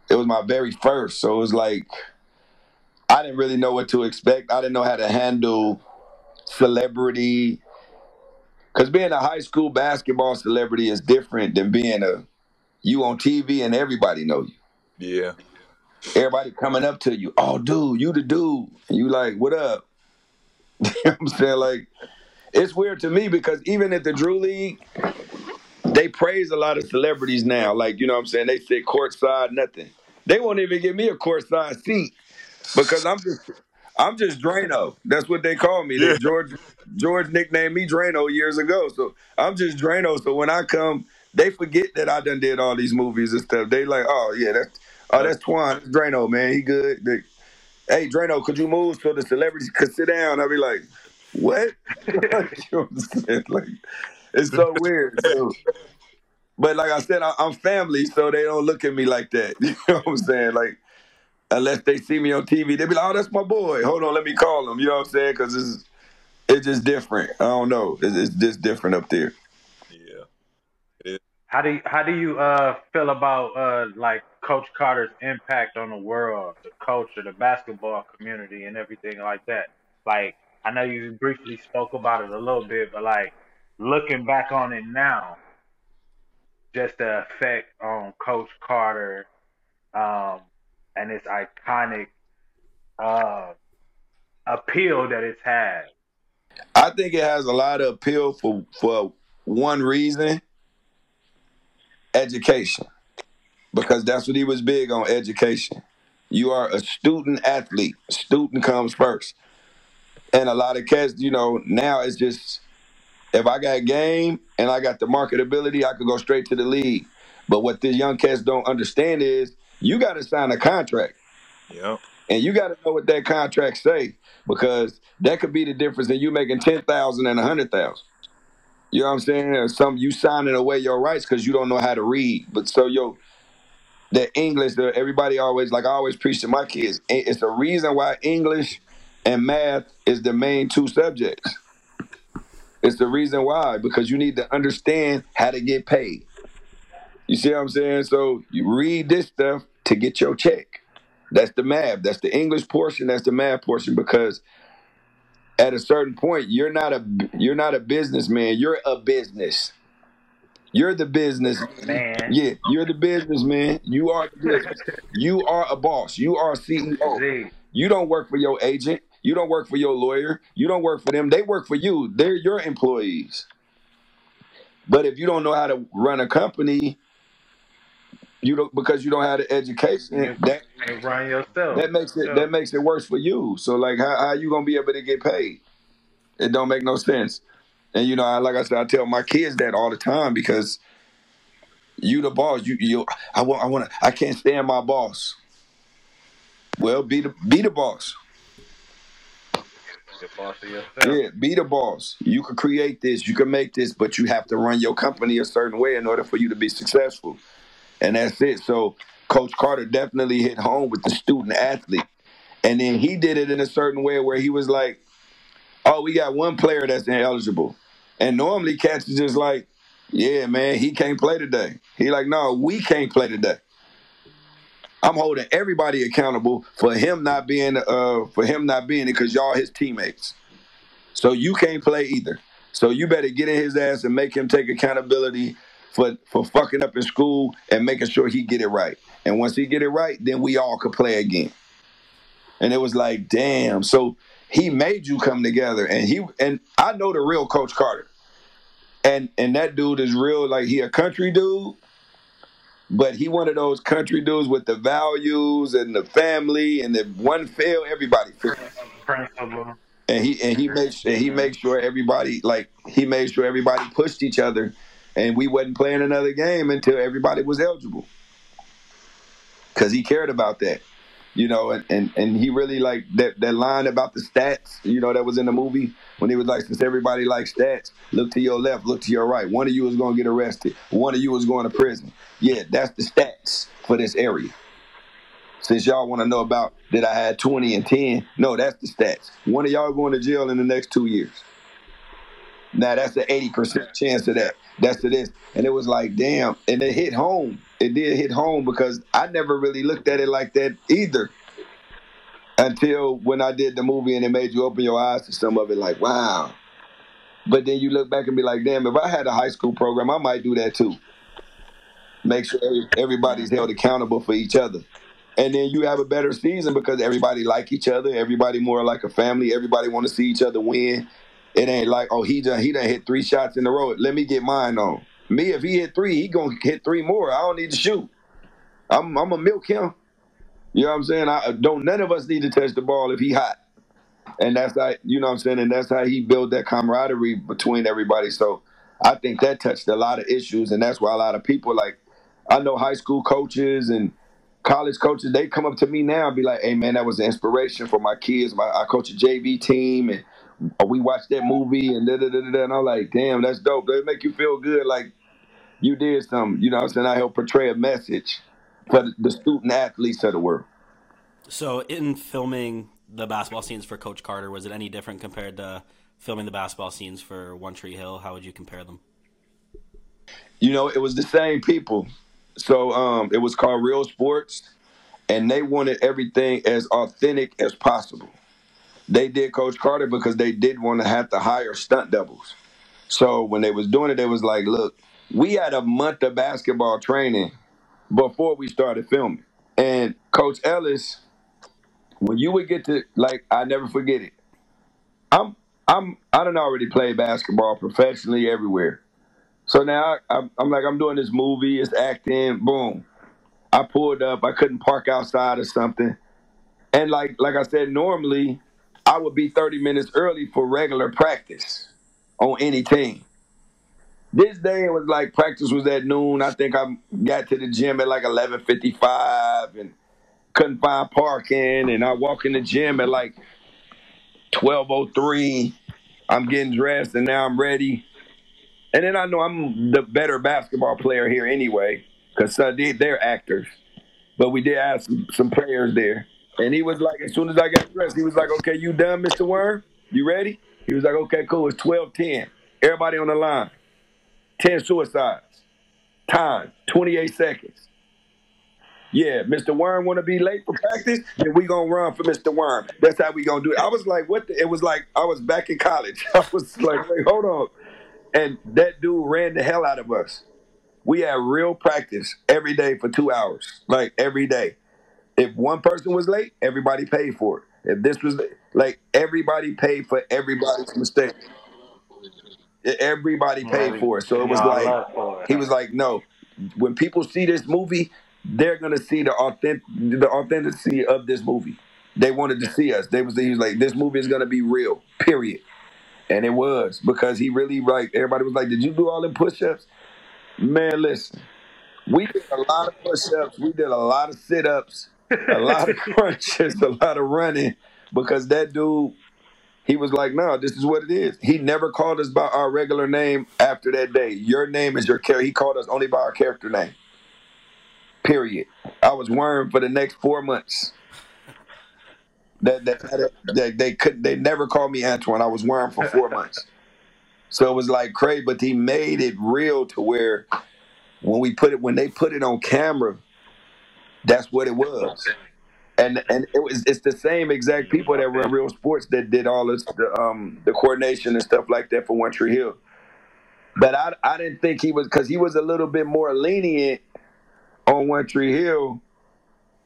It was my very first, so it was like I didn't really know what to expect. I didn't know how to handle celebrity because being a high school basketball celebrity is different than being a you on TV and everybody know you. Yeah. Everybody coming up to you, oh dude, you the dude. And you like, what up? you know I'm saying? Like, it's weird to me because even at the Drew League, they praise a lot of celebrities now. Like, you know what I'm saying? They say courtside, nothing. They won't even give me a courtside seat because I'm just I'm just Drano. That's what they call me. Yeah. George George nicknamed me Drano years ago. So I'm just Drano. So when I come, they forget that I done did all these movies and stuff. They like, oh yeah, that's oh that's Twan, Drano, man. He good. They, hey Drano, could you move so the celebrities could sit down? I'll be like, what? you know like it's so weird. So, but like I said, I, am family, so they don't look at me like that. You know what I'm saying? Like unless they see me on TV, they be like, "Oh, that's my boy." Hold on, let me call him. You know what I'm saying? Because it's it's just different. I don't know. It's, it's just different up there. How do you, how do you uh, feel about uh, like Coach Carter's impact on the world, the culture, the basketball community, and everything like that? Like I know you briefly spoke about it a little bit, but like looking back on it now, just the effect on Coach Carter um, and its iconic uh, appeal that it's had. I think it has a lot of appeal for for one reason: education, because that's what he was big on education. You are a student athlete. Student comes first, and a lot of cats, you know, now it's just if I got game and I got the marketability, I could go straight to the league. But what the young cats don't understand is you got to sign a contract. Yep. And you got to know what that contract say because that could be the difference in you making ten thousand and a hundred thousand. You know what I'm saying? Some you signing away your rights because you don't know how to read. But so yo, the English, the, everybody always like I always preach to my kids. It's the reason why English and math is the main two subjects. It's the reason why because you need to understand how to get paid. You see what I'm saying? So you read this stuff to get your check. That's the math. That's the English portion. That's the math portion because at a certain point you're not a you're not a businessman. You're a business. You're the business Man. Yeah, you're the businessman. You are the business. You are a boss. You are a CEO. You don't work for your agent. You don't work for your lawyer. You don't work for them. They work for you. They're your employees. But if you don't know how to run a company, you don't because you don't have the education. That And run yourself. that makes it that makes it worse for you. So like how how you gonna be able to get paid? It don't make no sense. And you know, I, like I said, I tell my kids that all the time because you the boss. You you I want I want I can't stand my boss. Well, be the be the boss. boss. Yeah, be the boss. You can create this, you can make this, but you have to run your company a certain way in order for you to be successful. And that's it. So Coach Carter definitely hit home with the student athlete. And then he did it in a certain way where he was like, Oh, we got one player that's ineligible. And normally cats is just like, Yeah, man, he can't play today. He like, no, we can't play today. I'm holding everybody accountable for him not being uh for him not being it because y'all his teammates. So you can't play either. So you better get in his ass and make him take accountability for for fucking up in school and making sure he get it right. And once he get it right, then we all could play again. And it was like, damn. So he made you come together, and he and I know the real Coach Carter, and and that dude is real. Like he a country dude, but he one of those country dudes with the values and the family and the one fail everybody and he and he makes and he makes sure everybody like he made sure everybody pushed each other, and we wasn't playing another game until everybody was eligible, because he cared about that, you know, and, and and he really like that that line about the stats, you know, that was in the movie when he was like, since everybody likes stats, look to your left, look to your right. One of you is gonna get arrested. One of you is going to prison. Yeah, that's the stats for this area. Since y'all want to know about that I had 20 and 10, no, that's the stats. One of y'all going to jail in the next two years. Now that's an 80% chance of that. That's to this. And it was like, damn. And it hit home. It did hit home because I never really looked at it like that either. Until when I did the movie and it made you open your eyes to some of it, like, wow. But then you look back and be like, damn, if I had a high school program, I might do that too. Make sure every- everybody's held accountable for each other and then you have a better season because everybody like each other. Everybody more like a family. Everybody want to see each other win. It ain't like oh he done he done hit three shots in a row. Let me get mine on. Me if he hit three, he gonna hit three more. I don't need to shoot. I'm I'm a milk him. You know what I'm saying? I don't. None of us need to touch the ball if he hot. And that's how you know what I'm saying. And that's how he built that camaraderie between everybody. So I think that touched a lot of issues, and that's why a lot of people like I know high school coaches and college coaches, they come up to me now and be like, "Hey man, that was an inspiration for my kids. My I coach a JV team, and we watched that movie, and da da da da." da." And I'm like, "Damn, that's dope. They make you feel good, like you did something." You know, what I'm saying I help portray a message for the- the student athletes of the world. So, in filming the basketball scenes for Coach Carter, was it any different compared to filming the basketball scenes for One Tree Hill? How would you compare them? You know, it was the same people. So um, it was called Real Sports, and they wanted everything as authentic as possible. They did Coach Carter because they didn't want to have to hire stunt doubles. So when they was doing it, they was like, look, we had a month of basketball training before we started filming. And Coach Ellis, when you would get to like, I never forget it. I'm I'm I don't already play basketball professionally everywhere. So now I, I'm like I'm doing this movie, it's acting, boom. I pulled up, I couldn't park outside or something. And like like I said, normally I would be 30 minutes early for regular practice on any team. This day it was like practice was at noon. I think I got to the gym at like 11:55 and couldn't find parking. And I walk in the gym at like 12:03. I'm getting dressed and now I'm ready. And then I know I'm the better basketball player here anyway, because uh, they, they're actors. But we did have some, some players there. And he was like, as soon as I got dressed, he was like, okay, you done, Mr. Worm? You ready? He was like, okay, cool. It's 12 10. Everybody on the line. 10 suicides. Time, 28 seconds. Yeah, Mr. Worm want to be late for practice, then we gonna run for Mr. Worm. That's how we gonna do it. I was like, what? The, it was like I was back in college. I was like, wait, hold on. And that dude ran the hell out of us. We had real practice every day for two hours, like every day. If one person was late, everybody paid for it. If this was like everybody paid for everybody's mistake. Everybody paid for it. So it was like he was like, no. When people see this movie, they're gonna see the authentic the authenticity of this movie. They wanted to see us. They was he was like, this movie is gonna be real. Period. And it was because he really like everybody was like, did you do all them push-ups? Man, listen, we did a lot of push-ups. We did a lot of sit-ups, a lot of crunches, a lot of running because that dude he was like, no, this is what it is. He never called us by our regular name after that day. Your name is your character. He called us only by our character name. Period. I was worm for the next four months. That that, that they could they never called me Antwon. I was worm for four months. So it was like crazy, but he made it real to where when we put it when they put it on camera, that's what it was and and it was it's the same exact people that were in real sports that did all this the um the coordination and stuff like that for One Tree Hill. But I I didn't think he was because he was a little bit more lenient on One Tree Hill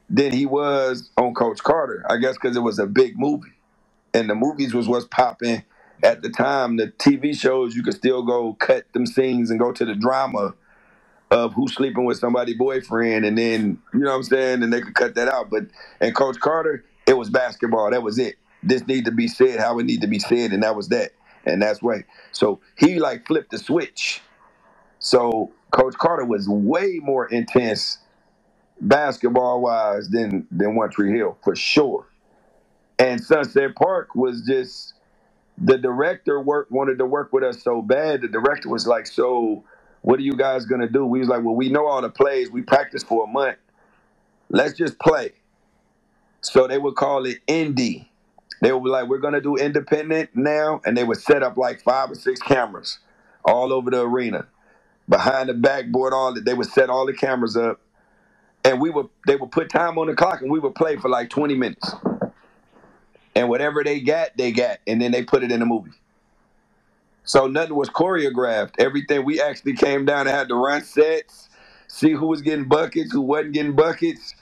than he was on Coach Carter. I guess because it was a big movie, and the movies was what's popping at the time. The TV shows you could still go cut them scenes and go to the drama of who's sleeping with somebody's boyfriend, and then you know what I'm saying, and they could cut that out. But and Coach Carter, it was basketball. That was it. This need to be said how it need to be said, and that was that. And that's way. So he like flipped the switch. So Coach Carter was way more intense basketball wise than than One Tree Hill for sure. And Sunset Park was just the director work wanted to work with us so bad. The director was like so what are you guys gonna do? We was like, well, we know all the plays. We practiced for a month. Let's just play. So they would call it indie. They would be like, we're gonna do independent now, and they would set up like five or six cameras all over the arena, behind the backboard. All that they would set all the cameras up, and we would they would put time on the clock, and we would play for like 20 minutes. And whatever they got, they got, and then they put it in the movie. So nothing was choreographed. Everything we actually came down and had to run sets, see who was getting buckets, who wasn't getting buckets.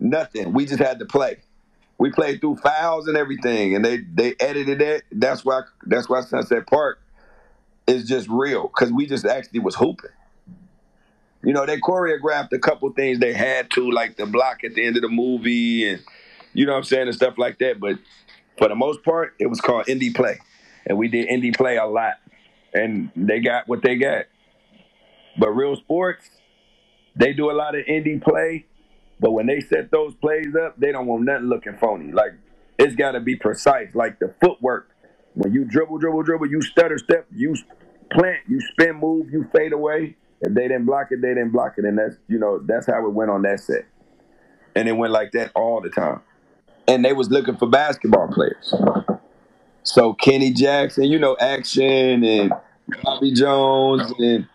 Nothing. We just had to play. We played through fouls and everything, and they they edited it. That's why that's why Sunset Park is just real because we just actually was hooping. You know, they choreographed a couple things they had to, like the block at the end of the movie, and you know what I'm saying, and stuff like that. But for the most part, it was called indie play, and we did indie play a lot and they got what they got. But real sports, they do a lot of indie play, but when they set those plays up, they don't want nothing looking phony. Like it's got to be precise. Like the footwork, when you dribble, dribble, dribble, you stutter step, you plant, you spin move, you fade away. If they didn't block it, they didn't block it, and that's you know that's how it went on that set, and it went like that all the time. And they was looking for basketball players. So Kenny Jackson, you know, action and Bobby Jones and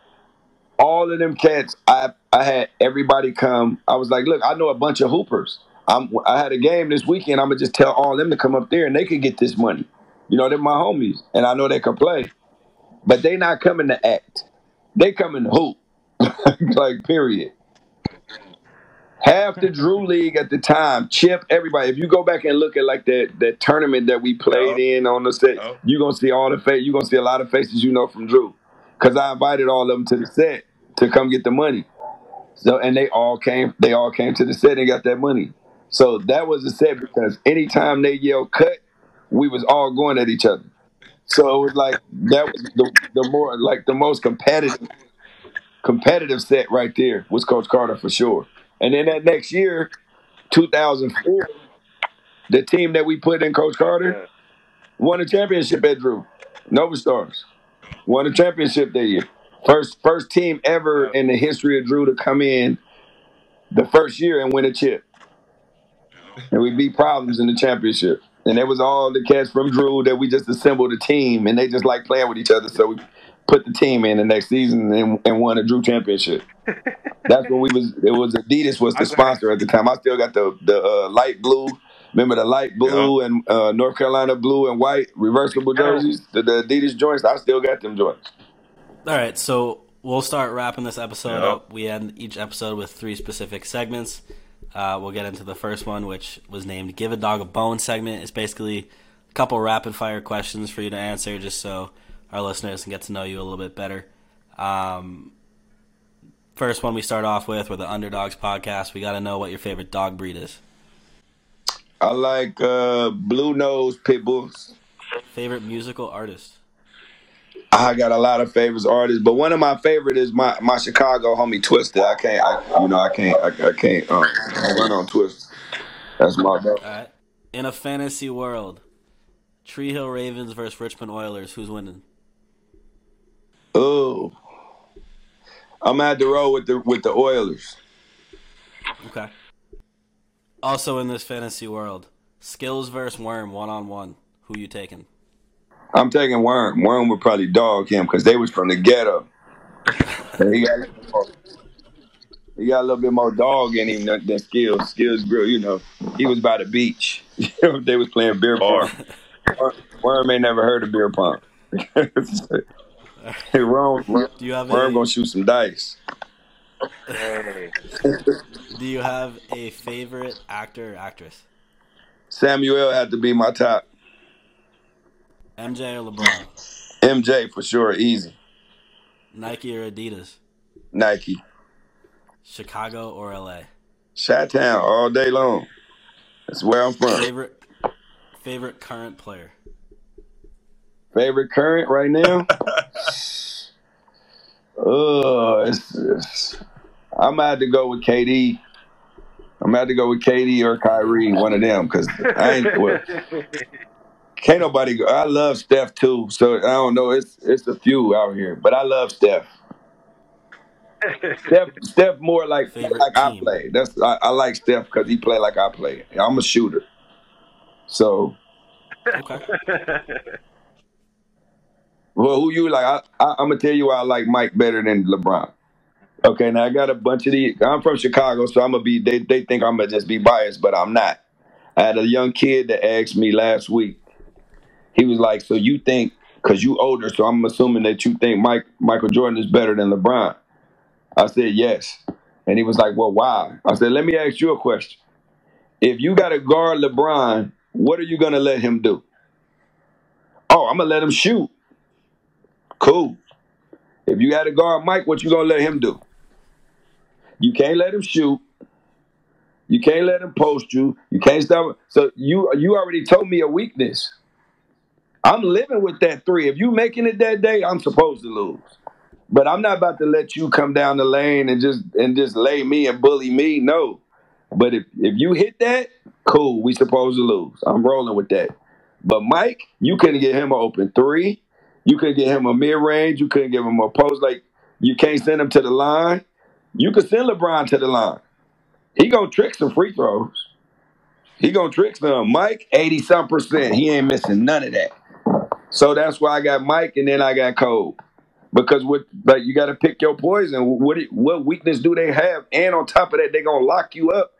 all of them cats. I I had everybody come. I was like, look, I know a bunch of hoopers. I'm, I had a game this weekend. I'm gonna just tell all them to come up there and they could get this money. You know, they're my homies, and I know they can play. But they not coming to act. They coming to hoop. like period. Half the Drew League at the time, Chip, everybody. If you go back and look at like that that tournament that we played in on the set, Yup. you're gonna see all the face. You're gonna see a lot of faces you know from Drew, because I invited all of them to the set to come get the money. So and they all came. They all came to the set and got that money. So that was the set because anytime they yelled cut, we was all going at each other. So it was like that was the, the more like the most competitive competitive set right there was Coach Carter for sure. And then that next year, 2004, the team that we put in Coach Carter won a championship at Drew. Nova Stars won a championship that year. First first team ever in the history of Drew to come in the first year and win a chip. And we beat problems in the championship. And it was all the cats from Drew that we just assembled a team and they just like playing with each other. So we put the team in the next season and, and won a Drew championship. That's when we was it was Adidas was the sponsor at the time. I still got the the uh, light blue. Remember the light blue and uh, North Carolina blue and white reversible jerseys, the, the Adidas joints. I still got them joints. All right, so we'll start wrapping this episode Yep. up. We end each episode with three specific segments. Uh, we'll get into the first one, which was named "Give a Dog a Bone" segment. It's basically a couple rapid fire questions for you to answer, just so our listeners and get to know you a little bit better. Um, first one we start off with, we're the Underdogs podcast. We got to know what your favorite dog breed is. I like uh, blue nose pit bulls. Favorite musical artist. I got a lot of favorites artists, but one of my favorite is my, my Chicago homie Twista. I can't, I, you know, I can't, I, I can't um, run on Twista. That's my dog. Right. In a fantasy world, Tree Hill Ravens versus Richmond Oilers. Who's winning? Oh, I'm at the road with the with the Oilers. Okay. Also in this fantasy world, Skills versus Worm one on one. Who you taking? I'm taking Worm. Worm would probably dog him because they was from the ghetto. He got, he got a little bit more dog in him than, than Skills. Skills grew, you know, he was by the beach. they was playing beer pong. Worm, ain't never heard of beer pong. hey, Worm, Do you have Worm a gonna shoot some dice. Do you have a favorite actor or actress? Samuel had to be my top. MJ or LeBron? MJ for sure, easy. Nike or Adidas? Nike. Chicago or LA? Shot Town all day long. That's where I'm from. Favorite favorite current player? Favorite current right now? Oh, it's, it's, I'm gonna have to go with KD. I'm gonna have to go with KD or Kyrie, one of them, because I ain't. Well, can't nobody go. I love Steph too, so I don't know. It's it's a few out here, but I love Steph. Steph, Steph more like Favorite like I team? play. That's I, I like Steph because he play like I play. I'm a shooter, so Okay. Well, who you like? I, I, I'm gonna tell you why I like Mike better than LeBron. Okay, now I got a bunch of these. I'm from Chicago, so I'm gonna be. They they think I'm gonna just be biased, but I'm not. I had a young kid that asked me last week. He was like, "So you think? Cause you older, so I'm assuming that you think Mike Michael Jordan is better than LeBron." I said yes, and he was like, "Well, why?" I said, "Let me ask you a question. If you got to guard LeBron, what are you gonna let him do?" Oh, I'm gonna let him shoot. Cool. If you got to guard Mike, what you gonna let him do? You can't let him shoot. You can't let him post you. You can't stop. So you you already told me a weakness. I'm living with that three. If you making it that day, I'm supposed to lose. But I'm not about to let you come down the lane and just and just lay me and bully me. No. But if if you hit that, cool. We supposed to lose. I'm rolling with that. But Mike, you couldn't get him an open three. You couldn't get him a mid range. You couldn't give him a post. Like you can't send him to the line. You could send LeBron to the line. He gonna trick some free throws. He gonna trick some. Mike, eighty some percent. He ain't missing none of that. So that's why I got Mike, and then I got Cole. Because with like you got to pick your poison. What what weakness do they have? And on top of that, they gonna lock you up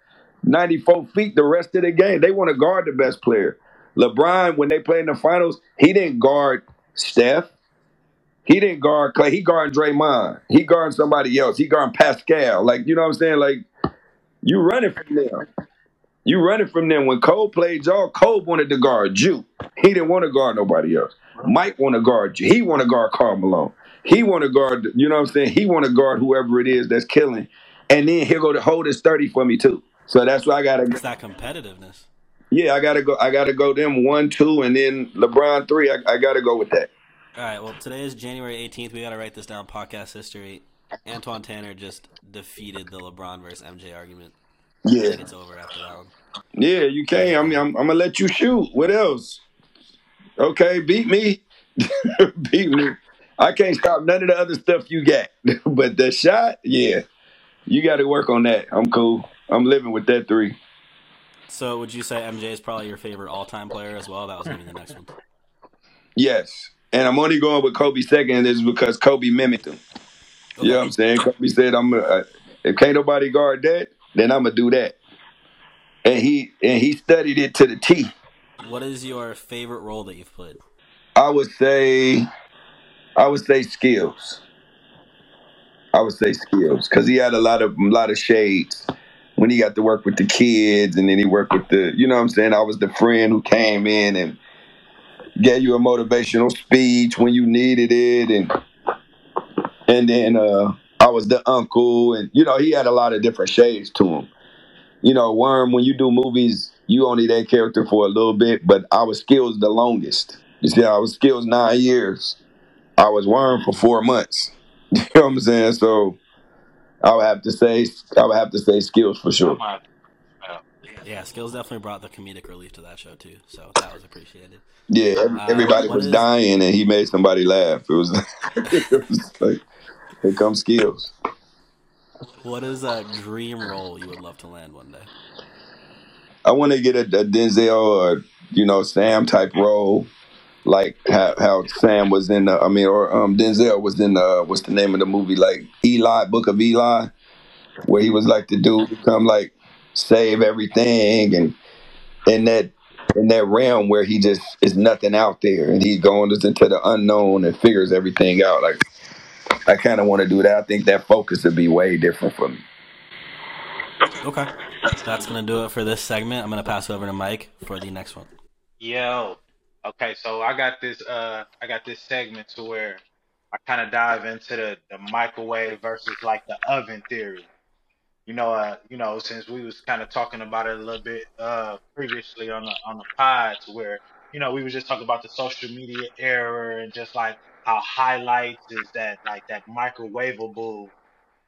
ninety four feet the rest of the game. They want to guard the best player. LeBron, when they play in the finals, he didn't guard Steph. He didn't guard Clay. He guarding Draymond. He guarding somebody else. He guarding Pascal. Like you know what I'm saying? Like you running from them. You running from them. When Cole played y'all, Cole wanted to guard you. He didn't want to guard nobody else. Mike want to guard you. He want to guard Karl Malone. He want to guard. You know what I'm saying? He want to guard whoever it is that's killing. And then he'll go to hold his thirty for me too. So that's why I gotta. It's that competitiveness. Yeah, I gotta go. I gotta go them one, two, and then LeBron three. I, I gotta go with that. All right. Well, today is January 18th. We got to write this down. Podcast history. Antwon Tanner just defeated the LeBron versus MJ argument. Yeah, it's over after that one. yeah, you can. I mean, I'm, I'm gonna let you shoot. What else? Okay, beat me, beat me. I can't stop none of the other stuff you got, but the shot, yeah, you got to work on that. I'm cool. I'm living with that three. So, would you say MJ is probably your favorite all-time player as well? That was going to be the next one. Yes, and I'm only going with Kobe second is because Kobe mimicked him. You know what I'm saying? Kobe said, "I'm uh, if can't nobody guard that, then I'm gonna do that." And he and he studied it to the T. What is your favorite role that you've played? I would say, I would say skills. I would say skills because he had a lot of a lot of shades when he got to work with the kids, and then he worked with the. You know what I'm saying? I was the friend who came in and gave you a motivational speech when you needed it, and and then uh, I was the uncle, and you know he had a lot of different shades to him. You know, Worm, when you do movies, you only that character for a little bit, but I was skills the longest. You see, I was skills nine years. I was Worm for four months. You know what I'm saying? So I would have to say I would have to say skills for sure. Yeah, skills definitely brought the comedic relief to that show too, so that was appreciated. Yeah, ev- Uh, everybody was is- dying and he made somebody laugh. It was, it was like here comes skills. What is a dream role you would love to land one day? I want to get a, a Denzel or you know Sam type role, like how, how Sam was in. The, I mean, or um, Denzel was in. The, what's the name of the movie? Like Eli, Book of Eli, where he was like the dude who come like save everything and in that in that realm where he just is nothing out there and he's going just into the unknown and figures everything out. Like I kind of want to do that. I think that focus would be way different for me. Okay, that's gonna do it for this segment. I'm gonna pass it over to Mike for the next one. Yo, okay, so I got this uh I got this segment to where I kind of dive into the, the microwave versus like the oven theory. You know, uh, you know, since we was kind of talking about it a little bit uh previously on the on the pods where you know we was just talking about the social media era and just like how highlights is that like that microwavable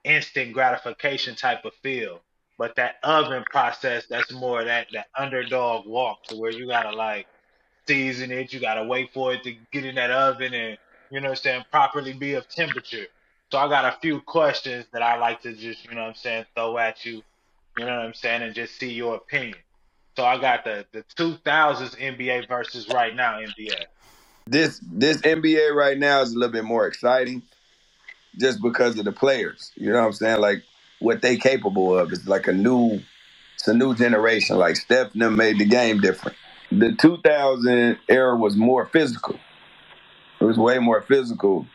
instant gratification type of feel. But that oven process, that's more that that underdog walk to where you gotta like season it, you gotta wait for it to get in that oven and you know what I'm saying, properly be of temperature. So I got a few questions that I like to just, you know what I'm saying, throw at you, you know what I'm saying, and just see your opinion. So I got the the 2000s NBA versus right now NBA. this this NBA right now is a little bit more exciting just because of the players. You know what I'm saying? Like what they capable of. It's like a new it's a new generation. Like Steph them made the game different. The 2000 era was more physical. It was way more physical,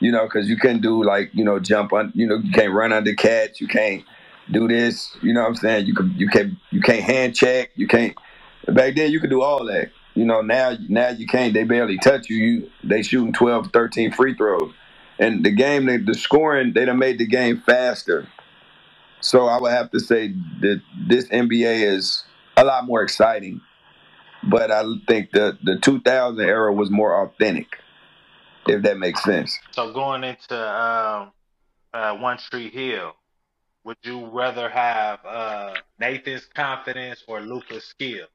you know, because you couldn't do like you know jump on, you know, you can't run under catch, you can't do this. You know what I'm saying? You could you can't you can't hand check, you can't. Back then you could do all that. You know now now you can't. They barely touch you. You they shooting 12, 13 free throws, and the game the, the scoring they done made the game faster. So I would have to say that this NBA is a lot more exciting, but I think the the 2000 era was more authentic, if that makes sense. So going into um, uh, One Tree Hill, would you rather have uh, Nathan's confidence or Lucas' skill?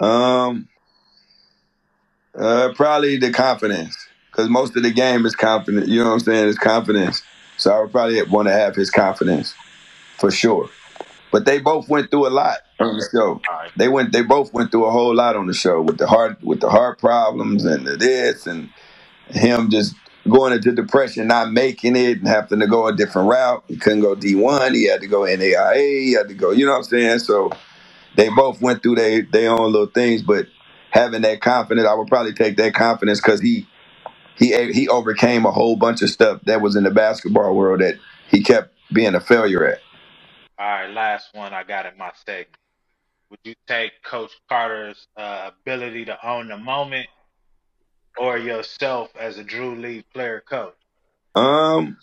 Um, uh, probably the confidence, because most of the game is confidence. You know what I'm saying? It's confidence. So I would probably want to have his confidence for sure. But they both went through a lot on the show. Right. They went. They both went through a whole lot on the show with the heart, with the heart problems and the this and him just going into depression, not making it, and having to go a different route. He couldn't go D one. He had to go NAIA. He had to go. You know what I'm saying? So they both went through their their own little things. But having that confidence, I would probably take that confidence because he he he overcame a whole bunch of stuff that was in the basketball world that he kept being a failure at. All right, last one I got in my segment. Would you take Coach Carter's uh, ability to own the moment, or yourself as a Drew League player coach? Um,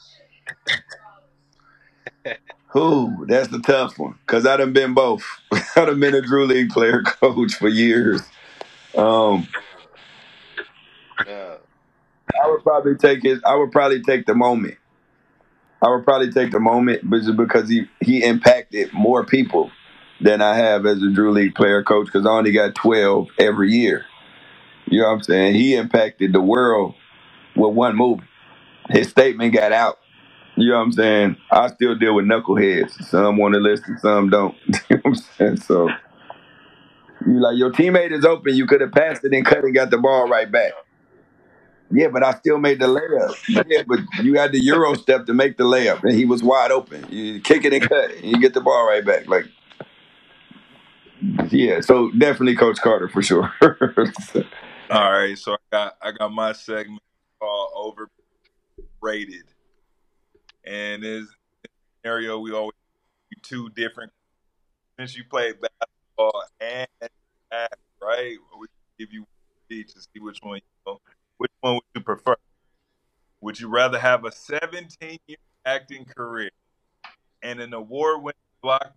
who? That's the tough one. Cause I done been both. I done been a Drew League player coach for years. Um, Yeah. I would probably take his. I would probably take the moment. I would probably take the moment, but just because he he impacted more people than I have as a Drew League player coach. Because I only got twelve every year. You know what I'm saying? He impacted the world with one movie. His statement got out. You know what I'm saying? I still deal with knuckleheads. Some want to listen, some don't. you know what I'm saying? So you like your teammate is open. You could have passed it and cut and got the ball right back. Yeah, but I still made the layup. Yeah, but you had the euro step to make the layup, and he was wide open. You kick it and cut, and you get the ball right back. Like, yeah. So definitely Coach Carter for sure. All right, so I got I got my segment called overrated, and is scenario we always two different. Since you played basketball and act, right? We give you each to see which one you know. Which one would you prefer? Would you rather have a 17 year acting career and an award winning as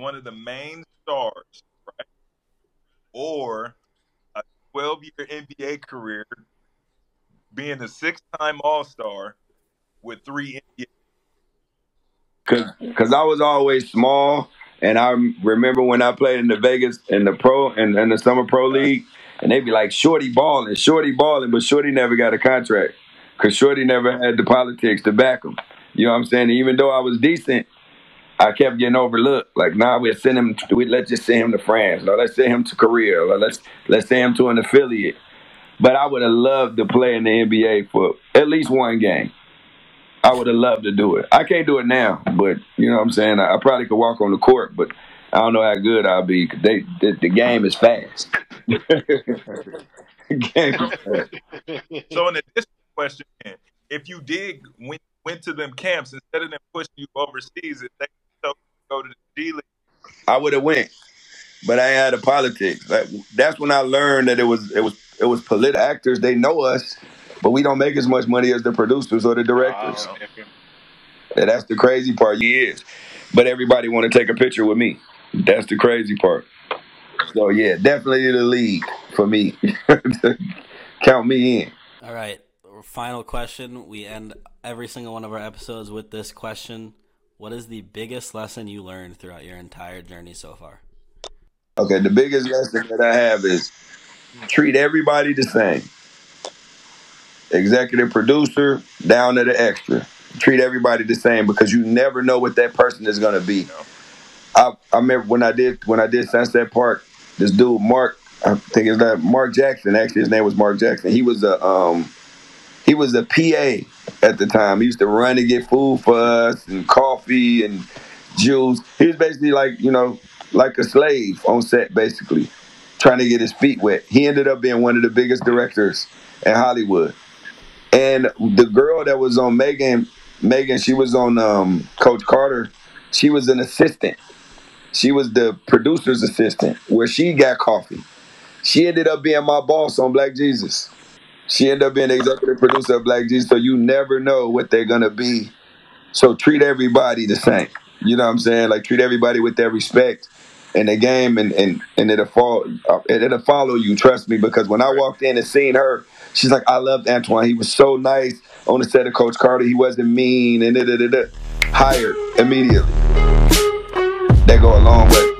one of the main stars, right? Or a 12 year NBA career being a six time All Star with three NBA. Because I was always small, and I remember when I played in the Vegas in the pro and in, the summer pro league, and they'd be like, "Shorty balling, Shorty balling," but Shorty never got a contract because Shorty never had the politics to back him. You know what I'm saying? Even though I was decent, I kept getting overlooked. Like, nah, we'll send him. We let's just send him to France. No, let's send him to Korea. Or let's let's send him to an affiliate. But I would have loved to play in the NBA for at least one game. I would have loved to do it. I can't do it now, but you know what I'm saying. I, I probably could walk on the court, but I don't know how good I'll be. 'cause they, the, the game is fast. game is fast. So, an additional question if you did went, went to them camps instead of them pushing you overseas, if they go to the G League, I would have went, but I had the politics. Like, that's when I learned that it was it was it was political actors. They know us, but we don't make as much money as the producers or the directors. And that's the crazy part. Years, but everybody want to take a picture with me. That's the crazy part. So yeah, definitely the league for me. Count me in. All right. Final question. We end every single one of our episodes with this question. What is the biggest lesson you learned throughout your entire journey so far? Okay, the biggest lesson that I have is treat everybody the same. Executive producer down to the extra. Treat everybody the same because you never know what that person is gonna be. I, I remember when I did when I did Sunset Park, this dude Mark, I think his name Mark Jackson. Actually, his name was Mark Jackson. He was a um, he was a PA at the time. He used to run and get food for us and coffee and juice. He was basically like you know like a slave on set, basically trying to get his feet wet. He ended up being one of the biggest directors in Hollywood. And the girl that was on Megan, Megan, she was on um, Coach Carter. She was an assistant. She was the producer's assistant, where she got coffee. She ended up being my boss on Black Jesus. She ended up being executive producer of Black Jesus. So you never know what they're gonna be. So treat everybody the same. You know what I'm saying? Like treat everybody with their respect in the game, and and and it'll fall. uh, It'll follow you. Trust me, because when I walked in and seen her, she's like, I loved Antwon. He was so nice on the set of Coach Carter. He wasn't mean and da da da da. Hired immediately. That go a long way.